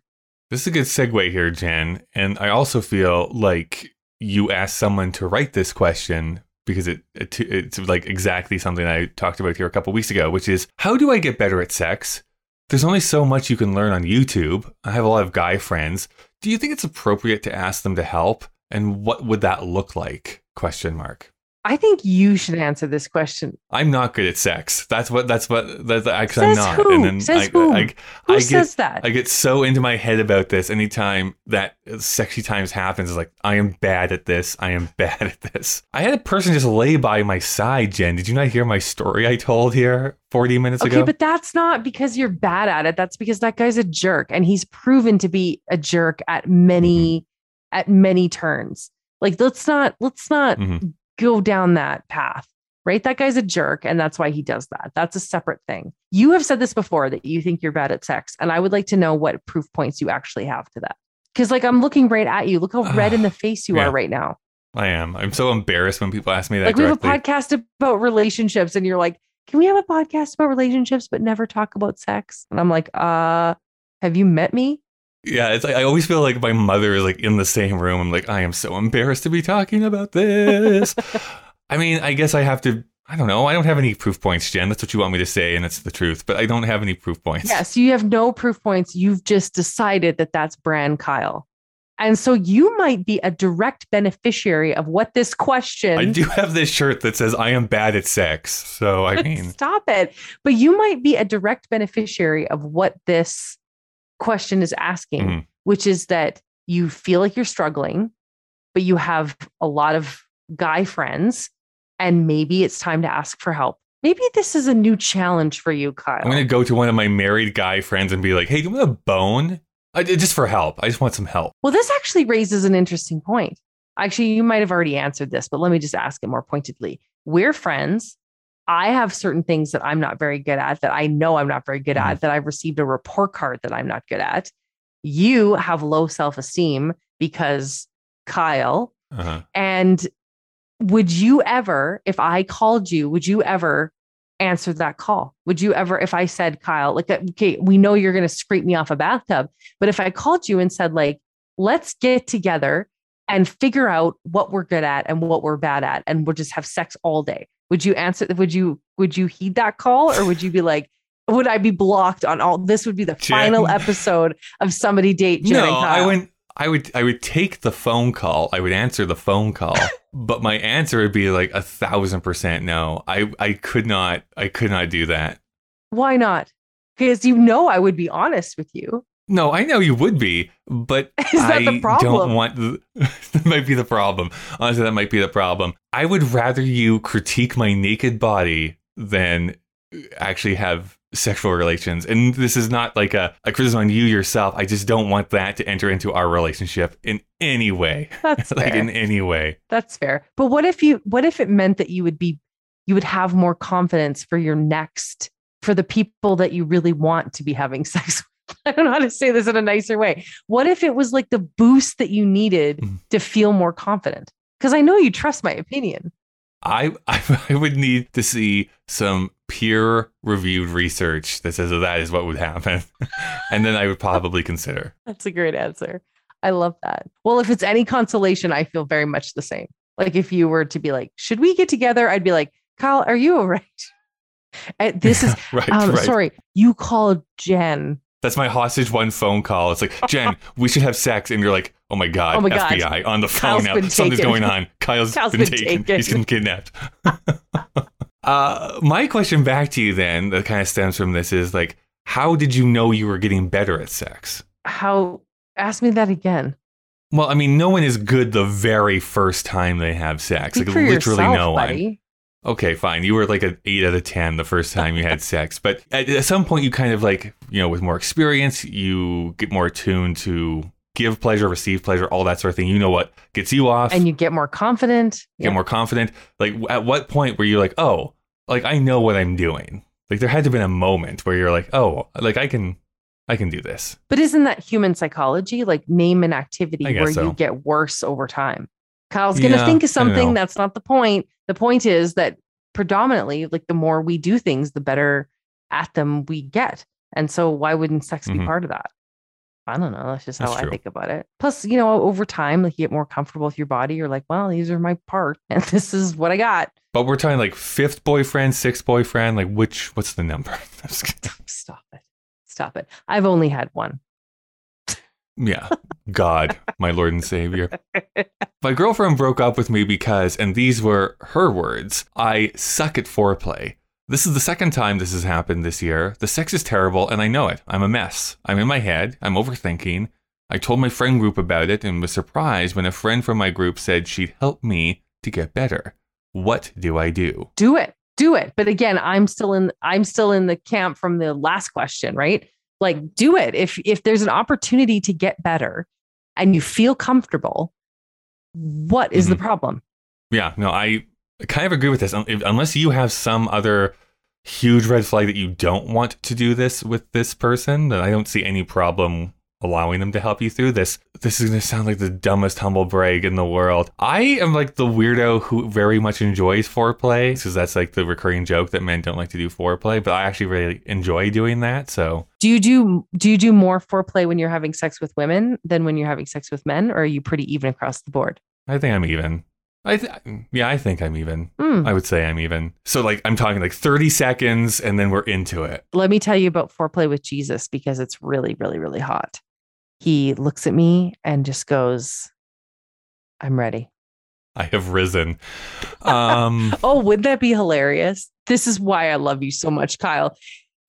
this is a good segue here, Jen. And I also feel like you asked someone to write this question because it, it it's like exactly something I talked about here a couple weeks ago, which is how do I get better at sex? There's only so much you can learn on YouTube. I have a lot of guy friends. Do you think it's appropriate to ask them to help? And what would that look like? Question mark. I think you should answer this question. I'm not good at sex. That's what. That's what. That's because I'm not. who? And then Says I, who? I, Who I get says that? I get so into my head about this anytime that sexy times happens. It's like, I am bad at this. I am bad at this. I had a person just lay by my side, Jen. Did you not hear my story I told here 40 minutes Okay, ago? Okay, but that's not because you're bad at it. That's because that guy's a jerk and he's proven to be a jerk at many Mm-hmm. at many turns. Like let's not let's not Mhm. Go down that path. Right? That guy's a jerk and that's why he does that. That's a separate thing. You have said this before that you think you're bad at sex and I would like to know what proof points you actually have to that. Cuz like I'm looking right at you. Look how red in the face you Yeah. are right now. I am. I'm so embarrassed when people ask me that Like we have a podcast about relationships and you're like, "Can we have a podcast about relationships but never talk about sex?" And I'm like, "Uh, have you met me?" Yeah, it's like I always feel like my mother is like in the same room. I'm like, I am so embarrassed to be talking about this. I mean, I guess I have to. I don't know. I don't have any proof points, Jen. That's what you want me to say, and it's the truth. But I don't have any proof points. Yes, you have no proof points. You've just decided that that's Bran Kyle. And so you might be a direct beneficiary of what this question I do have this shirt that says I am bad at sex. So I mean, Stop it. But you might be a direct beneficiary of what this question is asking, Mhm. which is that you feel like you're struggling, but you have a lot of guy friends, and maybe it's time to ask for help. Maybe this is a new challenge for you, Kyle. I'm gonna go to one of my married guy friends and be like, "Hey, do you want a bone? I, just for help. I just want some help." Well, this actually raises an interesting point. Actually, you might have already answered this, but let me just ask it more pointedly. We're friends. I have certain things that I'm not very good at, that I know I'm not very good at, that I've received a report card that I'm not good at. You have low self esteem because Kyle. Uh-huh. And would you ever, if I called you, would you ever answer that call? Would you ever, if I said, Kyle, like, okay, we know you're going to scrape me off a bathtub, but if I called you and said, like, let's get together and figure out what we're good at and what we're bad at, and we'll just have sex all day, would you answer? Would you, would you heed that call or would you be like, would I be blocked on all? This would be the Jen. final episode of somebody date. Jen No, I wouldn't. I would. I would take the phone call. I would answer the phone call, but my answer would be like a thousand percent no. I. I could not. I could not do that. Why not? Because you know I would be honest with you. No, I know you would be, but Is that I the problem? don't want. The, that might be the problem. Honestly, that might be the problem. I would rather you critique my naked body than uh, actually have sexual relations. And this is not like a, a criticism on you yourself. I just don't want that to enter into our relationship in any way. That's like fair. in any way. That's fair. But what if you what if it meant that you would be you would have more confidence for your next for the people that you really want to be having sex with? I don't know how to say this in a nicer way. What if it was like the boost that you needed Mhm. to feel more confident? Because I know you trust my opinion. I, I I would need to see some peer reviewed research that says that, that is what would happen. and then I would probably consider. That's a great answer. I love that. Well, if it's any consolation, I feel very much the same. Like if you were to be like, should we get together? I'd be like, Kyle, are you all right? And this is right, um, right. sorry, you called Jen. That's my hostage one phone call. It's like, Jen, we should have sex. And you're like, oh my God, Oh my God. FBI on the Kyle's phone now. been Something's taken. going on. Kyle's Kyle's been, been taken. taken. He's been kidnapped. uh, my question back to you then, that kind of stems from this is like, how did you know you were getting better at sex? How ask me that again. Well, I mean, no one is good the very first time they have sex. Speak like literally yourself, no one. Okay, fine. You were like an eight out of ten the first time you had sex, but at, at some point you kind of like you know with more experience you get more attuned to give pleasure, receive pleasure, all that sort of thing. You know what gets you off, And you get more confident. get Yeah. more confident. Like at what point were you like, oh, like I know what I'm doing? Like there had to have been a moment where you're like, oh, like I can, I can do this. But isn't that human psychology? Like name an activity where so. you get worse over time. Kyle's going to Yeah, think of something. That's not the point. The point is that predominantly, like the more we do things, the better at them we get. And so why wouldn't sex be Mhm. part of that? I don't know. That's just how I think about it. Plus, you know, over time, like you get more comfortable with your body. You're like, well, these are my part, and this is what I got. But we're talking like fifth boyfriend, sixth boyfriend. Like which? What's the number? I'm just kidding. Stop it. Stop it. I've only had one. Yeah. God, my Lord and Savior. My girlfriend broke up with me because, and these were her words, I suck at foreplay. This is the second time this has happened this year. The sex is terrible, and I know it. I'm a mess. I'm in my head. I'm overthinking. I told my friend group about it and was surprised when a friend from my group said she'd help me to get better. What do I do? do it do it but again i'm still in i'm still in the camp from the last question right like do it. If if there's an opportunity to get better and you feel comfortable what is the mm-hmm. problem? Yeah, no, I kind of agree with this. Unless you have some other huge red flag that you don't want to do this with this person, then I don't see any problem allowing them to help you through this. This is going to sound like the dumbest humble brag in the world. I am like the weirdo who very much enjoys foreplay because that's like the recurring joke that men don't like to do foreplay, but I actually really enjoy doing that. So do you do do you do more foreplay when you're having sex with women than when you're having sex with men or are you pretty even across the board I think I'm even. I th- yeah, I think I'm even. Hmm. I would say I'm even. So like I'm talking like 30 seconds and then we're into it. let me tell you about foreplay with jesus because it's really really really hot he looks at me and just goes i'm ready I have risen. Um, Oh, wouldn't that be hilarious? This is why I love you so much, Kyle.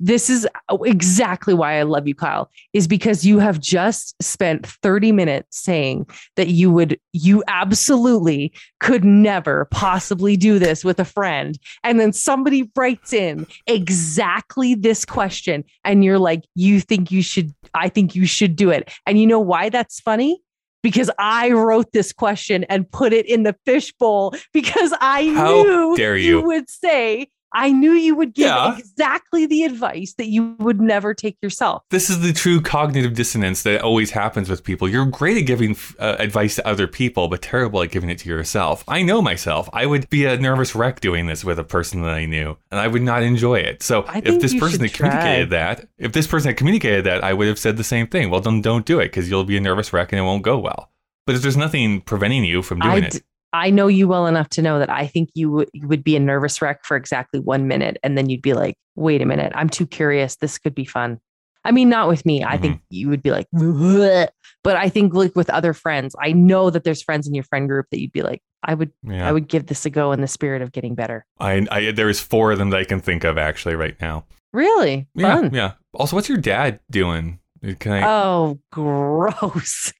This is exactly why I love you, Kyle, is because you have just spent 30 minutes saying that you would, you absolutely could never possibly do this with a friend. And then somebody writes in exactly this question, and you're like, you think you should, I think you should do it. And you know why that's funny? Because I wrote this question and put it in the fishbowl because I How knew dare you. would say, I knew you would give Yeah. exactly the advice that you would never take yourself. this is the true cognitive dissonance that always happens with people. You're great at giving uh, advice to other people, but terrible at giving it to yourself. I know myself. I would be a nervous wreck doing this with a person that I knew, and I would not enjoy it. So if this person had communicated that, if this person had communicated that, I would have said the same thing. Well, then don't do it because you'll be a nervous wreck and it won't go well. But if there's nothing preventing you from doing d- it, I know you well enough to know that I think you, would you would be a nervous wreck for exactly one minute. And then you'd be like, wait a minute, I'm too curious. This could be fun. I mean, not with me. I think mm-hmm. you would be like, "Bleh." but I think like with other friends, I know that there's friends in your friend group that you'd be like, I would, yeah, I would give this a go in the spirit of getting better. I, I there is four of them that I can think of actually right now. Really Yeah, fun. yeah. Also, what's your dad doing? Can I? Oh, gross.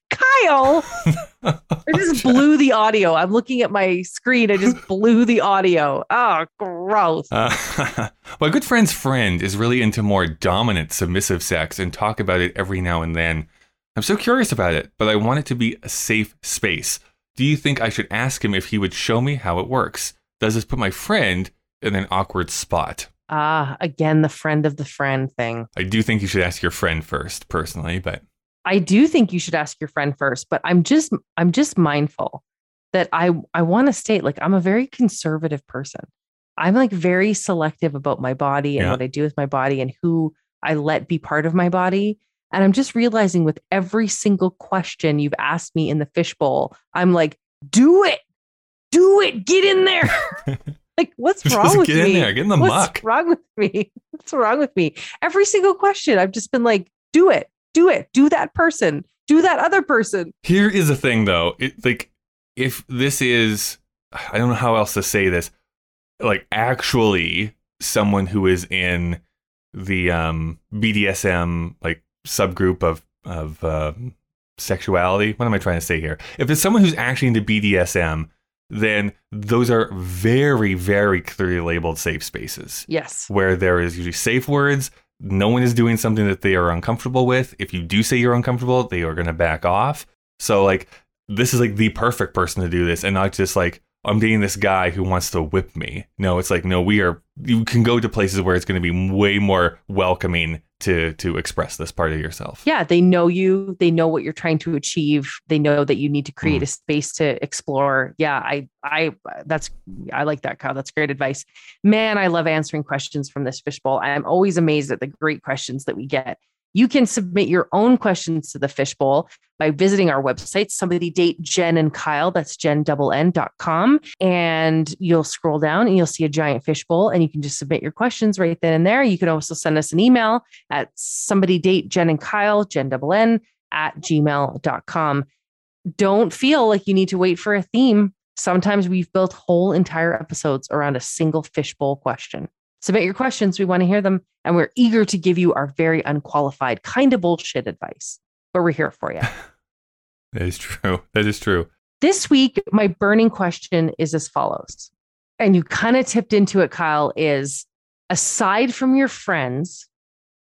Whale. I just blew the audio. I'm looking at my screen. I just blew the audio. Oh, gross. Uh, my good friend's friend is really into more dominant, submissive sex and talk about it every now and then. I'm so curious about it, but I want it to be a safe space. Do you think I should ask him if he would show me how it works? Does this put my friend in an awkward spot? Ah, again, the friend of the friend thing. I do think you should ask your friend first, personally, but I do think you should ask your friend first, but I'm just I'm just mindful that I I want to state like I'm a very conservative person. I'm like very selective about my body and Yeah. what I do with my body and who I let be part of my body. And I'm just realizing with every single question you've asked me in the fishbowl, I'm like, do it, do it, get in there. like, what's just wrong with get me? in there, get in the What's muck. wrong with me? What's wrong with me? Every single question, I've just been like, do it, do it, do that person, do that other person. Here is the thing, though. It, like, if this is, I don't know how else to say this, like, actually someone who is in the um, BDSM like subgroup of of um, sexuality. What am I trying to say here? If it's someone who's actually into BDSM, then those are very, very clearly labeled safe spaces Yes. where there is usually safe words. No one is doing something that they are uncomfortable with. If you do say you're uncomfortable, they are going to back off. So, like, this is like the perfect person to do this and not just like, I'm dating this guy who wants to whip me. No, it's like, no, we are, you can go to places where it's going to be way more welcoming to, to express this part of yourself. Yeah, they know you. They know what you're trying to achieve. They know that you need to create Mm. a space to explore. Yeah, I, I, that's, I like that, Kyle. That's great advice. Man, I love answering questions from this fishbowl. I'm always amazed at the great questions that we get. You can submit your own questions to the fishbowl by visiting our website, somebody date Jen and Kyle. That's jen.com. And you'll scroll down and you'll see a giant fishbowl and you can just submit your questions right then and there. You can also send us an email at somebody date Jen and Kyle, Jen double N at gmail.com. Don't feel like you need to wait for a theme. Sometimes we've built whole entire episodes around a single fishbowl question. Submit your questions. We want to hear them. And we're eager to give you our very unqualified, kind of bullshit advice, but we're here for you. That is true. That is true. this week, my burning question is as follows. And you kind of tipped into it, Kyle, is aside from your friends,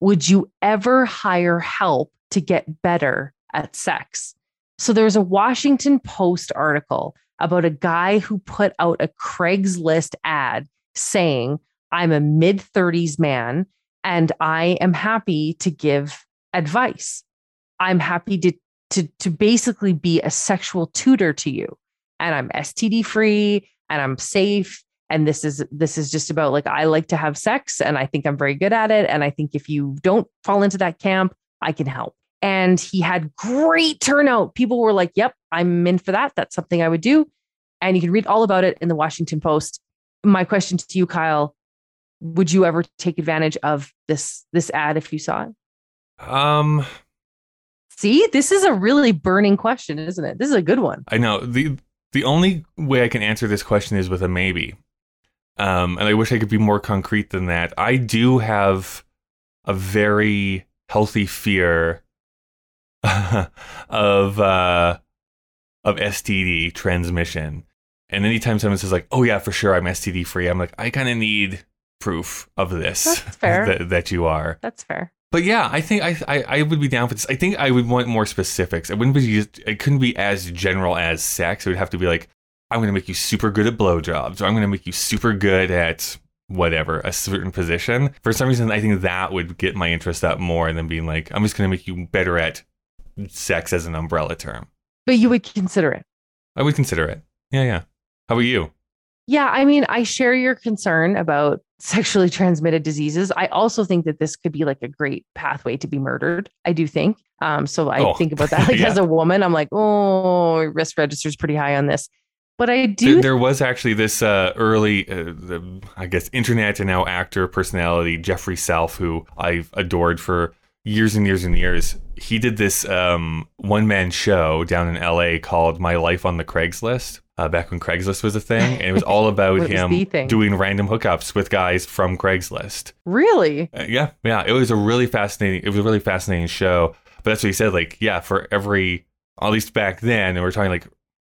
would you ever hire help to get better at sex? So there's a Washington Post article about a guy who put out a Craigslist ad saying, I'm a mid 30s man and I am happy to give advice. I'm happy to, to, to basically be a sexual tutor to you. And I'm STD free and I'm safe. And this is this is just about like I like to have sex and I think I'm very good at it. And I think if you don't fall into that camp, I can help. And he had great turnout. People were like, Yep, I'm in for that. That's something I would do. And you can read all about it in the Washington Post. My question to you, Kyle, would you ever take advantage of this this ad if you saw it? Um, See, this is a really burning question, isn't it? This is a good one. I know the the only way I can answer this question is with a maybe. Um, and I wish I could be more concrete than that. I do have a very healthy fear of uh, of STD transmission. And anytime someone says like, "Oh yeah, for sure, I'm STD free," I'm like, I kind of need proof of this That's fair. that, that you are. That's fair. But yeah, I think I, I I would be down for this. I think I would want more specifics. It wouldn't be just. It couldn't be as general as sex. It would have to be like, I'm going to make you super good at blowjobs, or I'm going to make you super good at whatever a certain position. For some reason, I think that would get my interest up more than being like, I'm just going to make you better at sex as an umbrella term. But you would consider it. I would consider it. Yeah, yeah. How about you? Yeah, I mean, I share your concern about sexually transmitted diseases. I also think that this could be like a great pathway to be murdered. I do think. Um, so I Oh, think about that. Like yeah. as a woman, I'm like, oh, risk register is pretty high on this. But I There, do. there was actually this uh, early, uh, the, I guess, internet and now actor personality, Jeffrey Self, who I've adored for years and years and years. He did this um, one man show down in LA called My Life on the Craigslist. Uh, back when Craigslist was a thing, and it was all about was him doing random hookups with guys from Craigslist. really? Uh, yeah, yeah, it was a really fascinating. It was a really fascinating show. But that's what he said. Like, yeah, for every at least back then, and we're talking like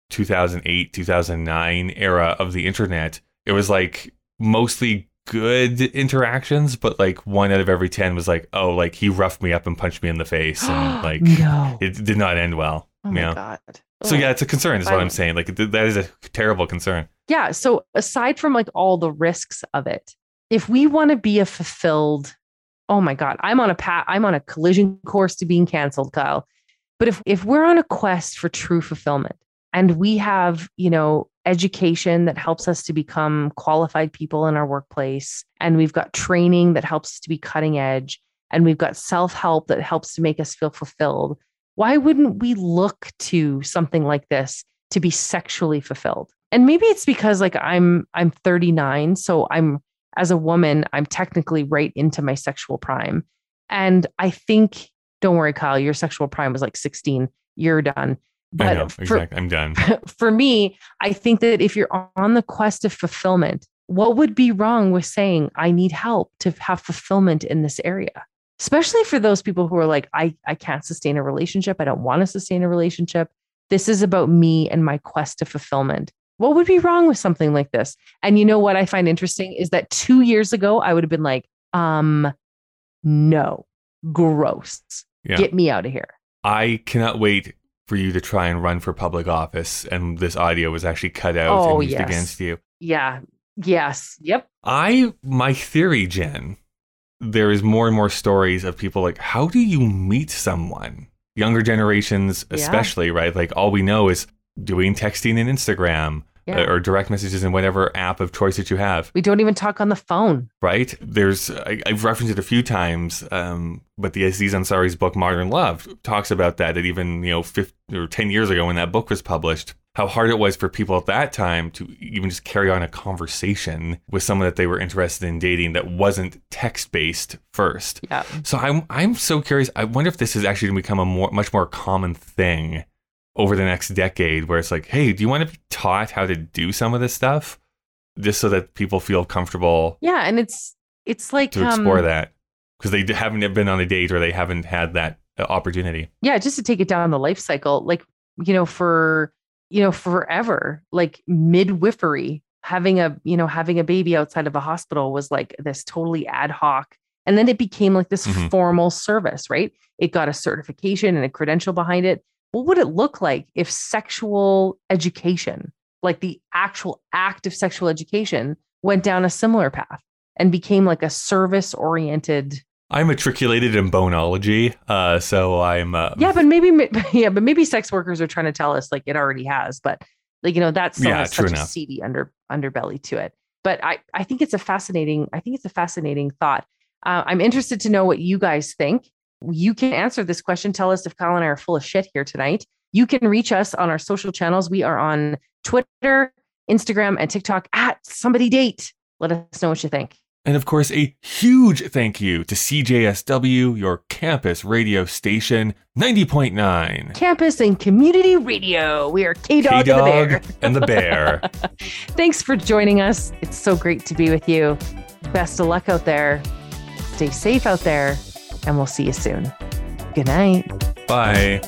2008, 2009 era of the internet, it was like mostly good interactions, but like one out of every 10 was like, oh, like he roughed me up and punched me in the face. And like no. it did not end well. Oh my god. So yeah, it's a concern, is what I'm saying. Like th- that is a terrible concern. Yeah. So aside from like all the risks of it, if we want to be a fulfilled, oh my God, I'm on a pat, I'm on a collision course to being canceled, Kyle. But if if we're on a quest for true fulfillment and we have, you know, education that helps us to become qualified people in our workplace, and we've got training that helps us to be cutting edge, and we've got self-help that helps to make us feel fulfilled, why wouldn't we look to something like this to be sexually fulfilled? and maybe it's because like i'm i'm 39 so i'm as a woman i'm technically right into my sexual prime and i think don't worry kyle your sexual prime was like 16 you're done I but know, for, exactly. I'm done. for me i think that if you're on the quest of fulfillment what would be wrong with saying i need help to have fulfillment in this area especially for those people who are like i i can't sustain a relationship. I don't want to sustain a relationship. This is about me and my quest to fulfillment. What would be wrong with something like this? And you know what i find interesting is that two years ago i would have been like um no. Gross. Yeah. get me out of here. I cannot wait for you to try and run for public office, and this audio was actually cut out Oh, and used yes. against you. yeah. Yes. Yep. I my theory, Jen, there is more and more stories of people like, how do you meet someone? Younger generations, Yeah. especially, right? Like all we know is doing texting and Instagram Yeah. uh, or direct messages in whatever app of choice that you have, we don't even talk on the phone right? There's I, I've referenced it a few times, um, but the Aziz Ansari's book Modern Love talks about that. That even you know, 50 or ten years ago when that book was published, how hard it was for people at that time to even just carry on a conversation with someone that they were interested in dating that wasn't text based first. yeah So I'm I'm so curious. I wonder if this is actually going to become a more much more common thing over the next decade, where it's like, hey, do you want to be taught how to do some of this stuff, just so that people feel comfortable yeah and it's it's like to explore um, that because they haven't been on a date or they haven't had that uh, opportunity. yeah just to take it down the life cycle like you know for you know forever like midwifery having a you know having a baby outside of a hospital was like this totally ad hoc and then it became like this Mhm. formal service right it got a certification and a credential behind it what would it look like if sexual education like the actual act of sexual education went down a similar path and became like a service oriented I'm matriculated in boneology, uh, so I'm uh, Yeah, but maybe yeah, but maybe sex workers are trying to tell us like it already has, but like you know that's Yeah, such a seedy under underbelly to it. But I I think it's a fascinating I think it's a fascinating thought. Uh, I'm interested to know what you guys think. You can answer this question. Tell us if Kyle and I are full of shit here tonight. You can reach us on our social channels. We are on Twitter, Instagram, and TikTok at Somebody Date. Let us know what you think. And of course, a huge thank you to CJSW, your campus radio station, 90.9. Campus and community radio. We are K Dog and the Bear. Dog and the Bear. Thanks for joining us. It's so great to be with you. Best of luck out there. Stay safe out there, and we'll see you soon. Good night. Bye.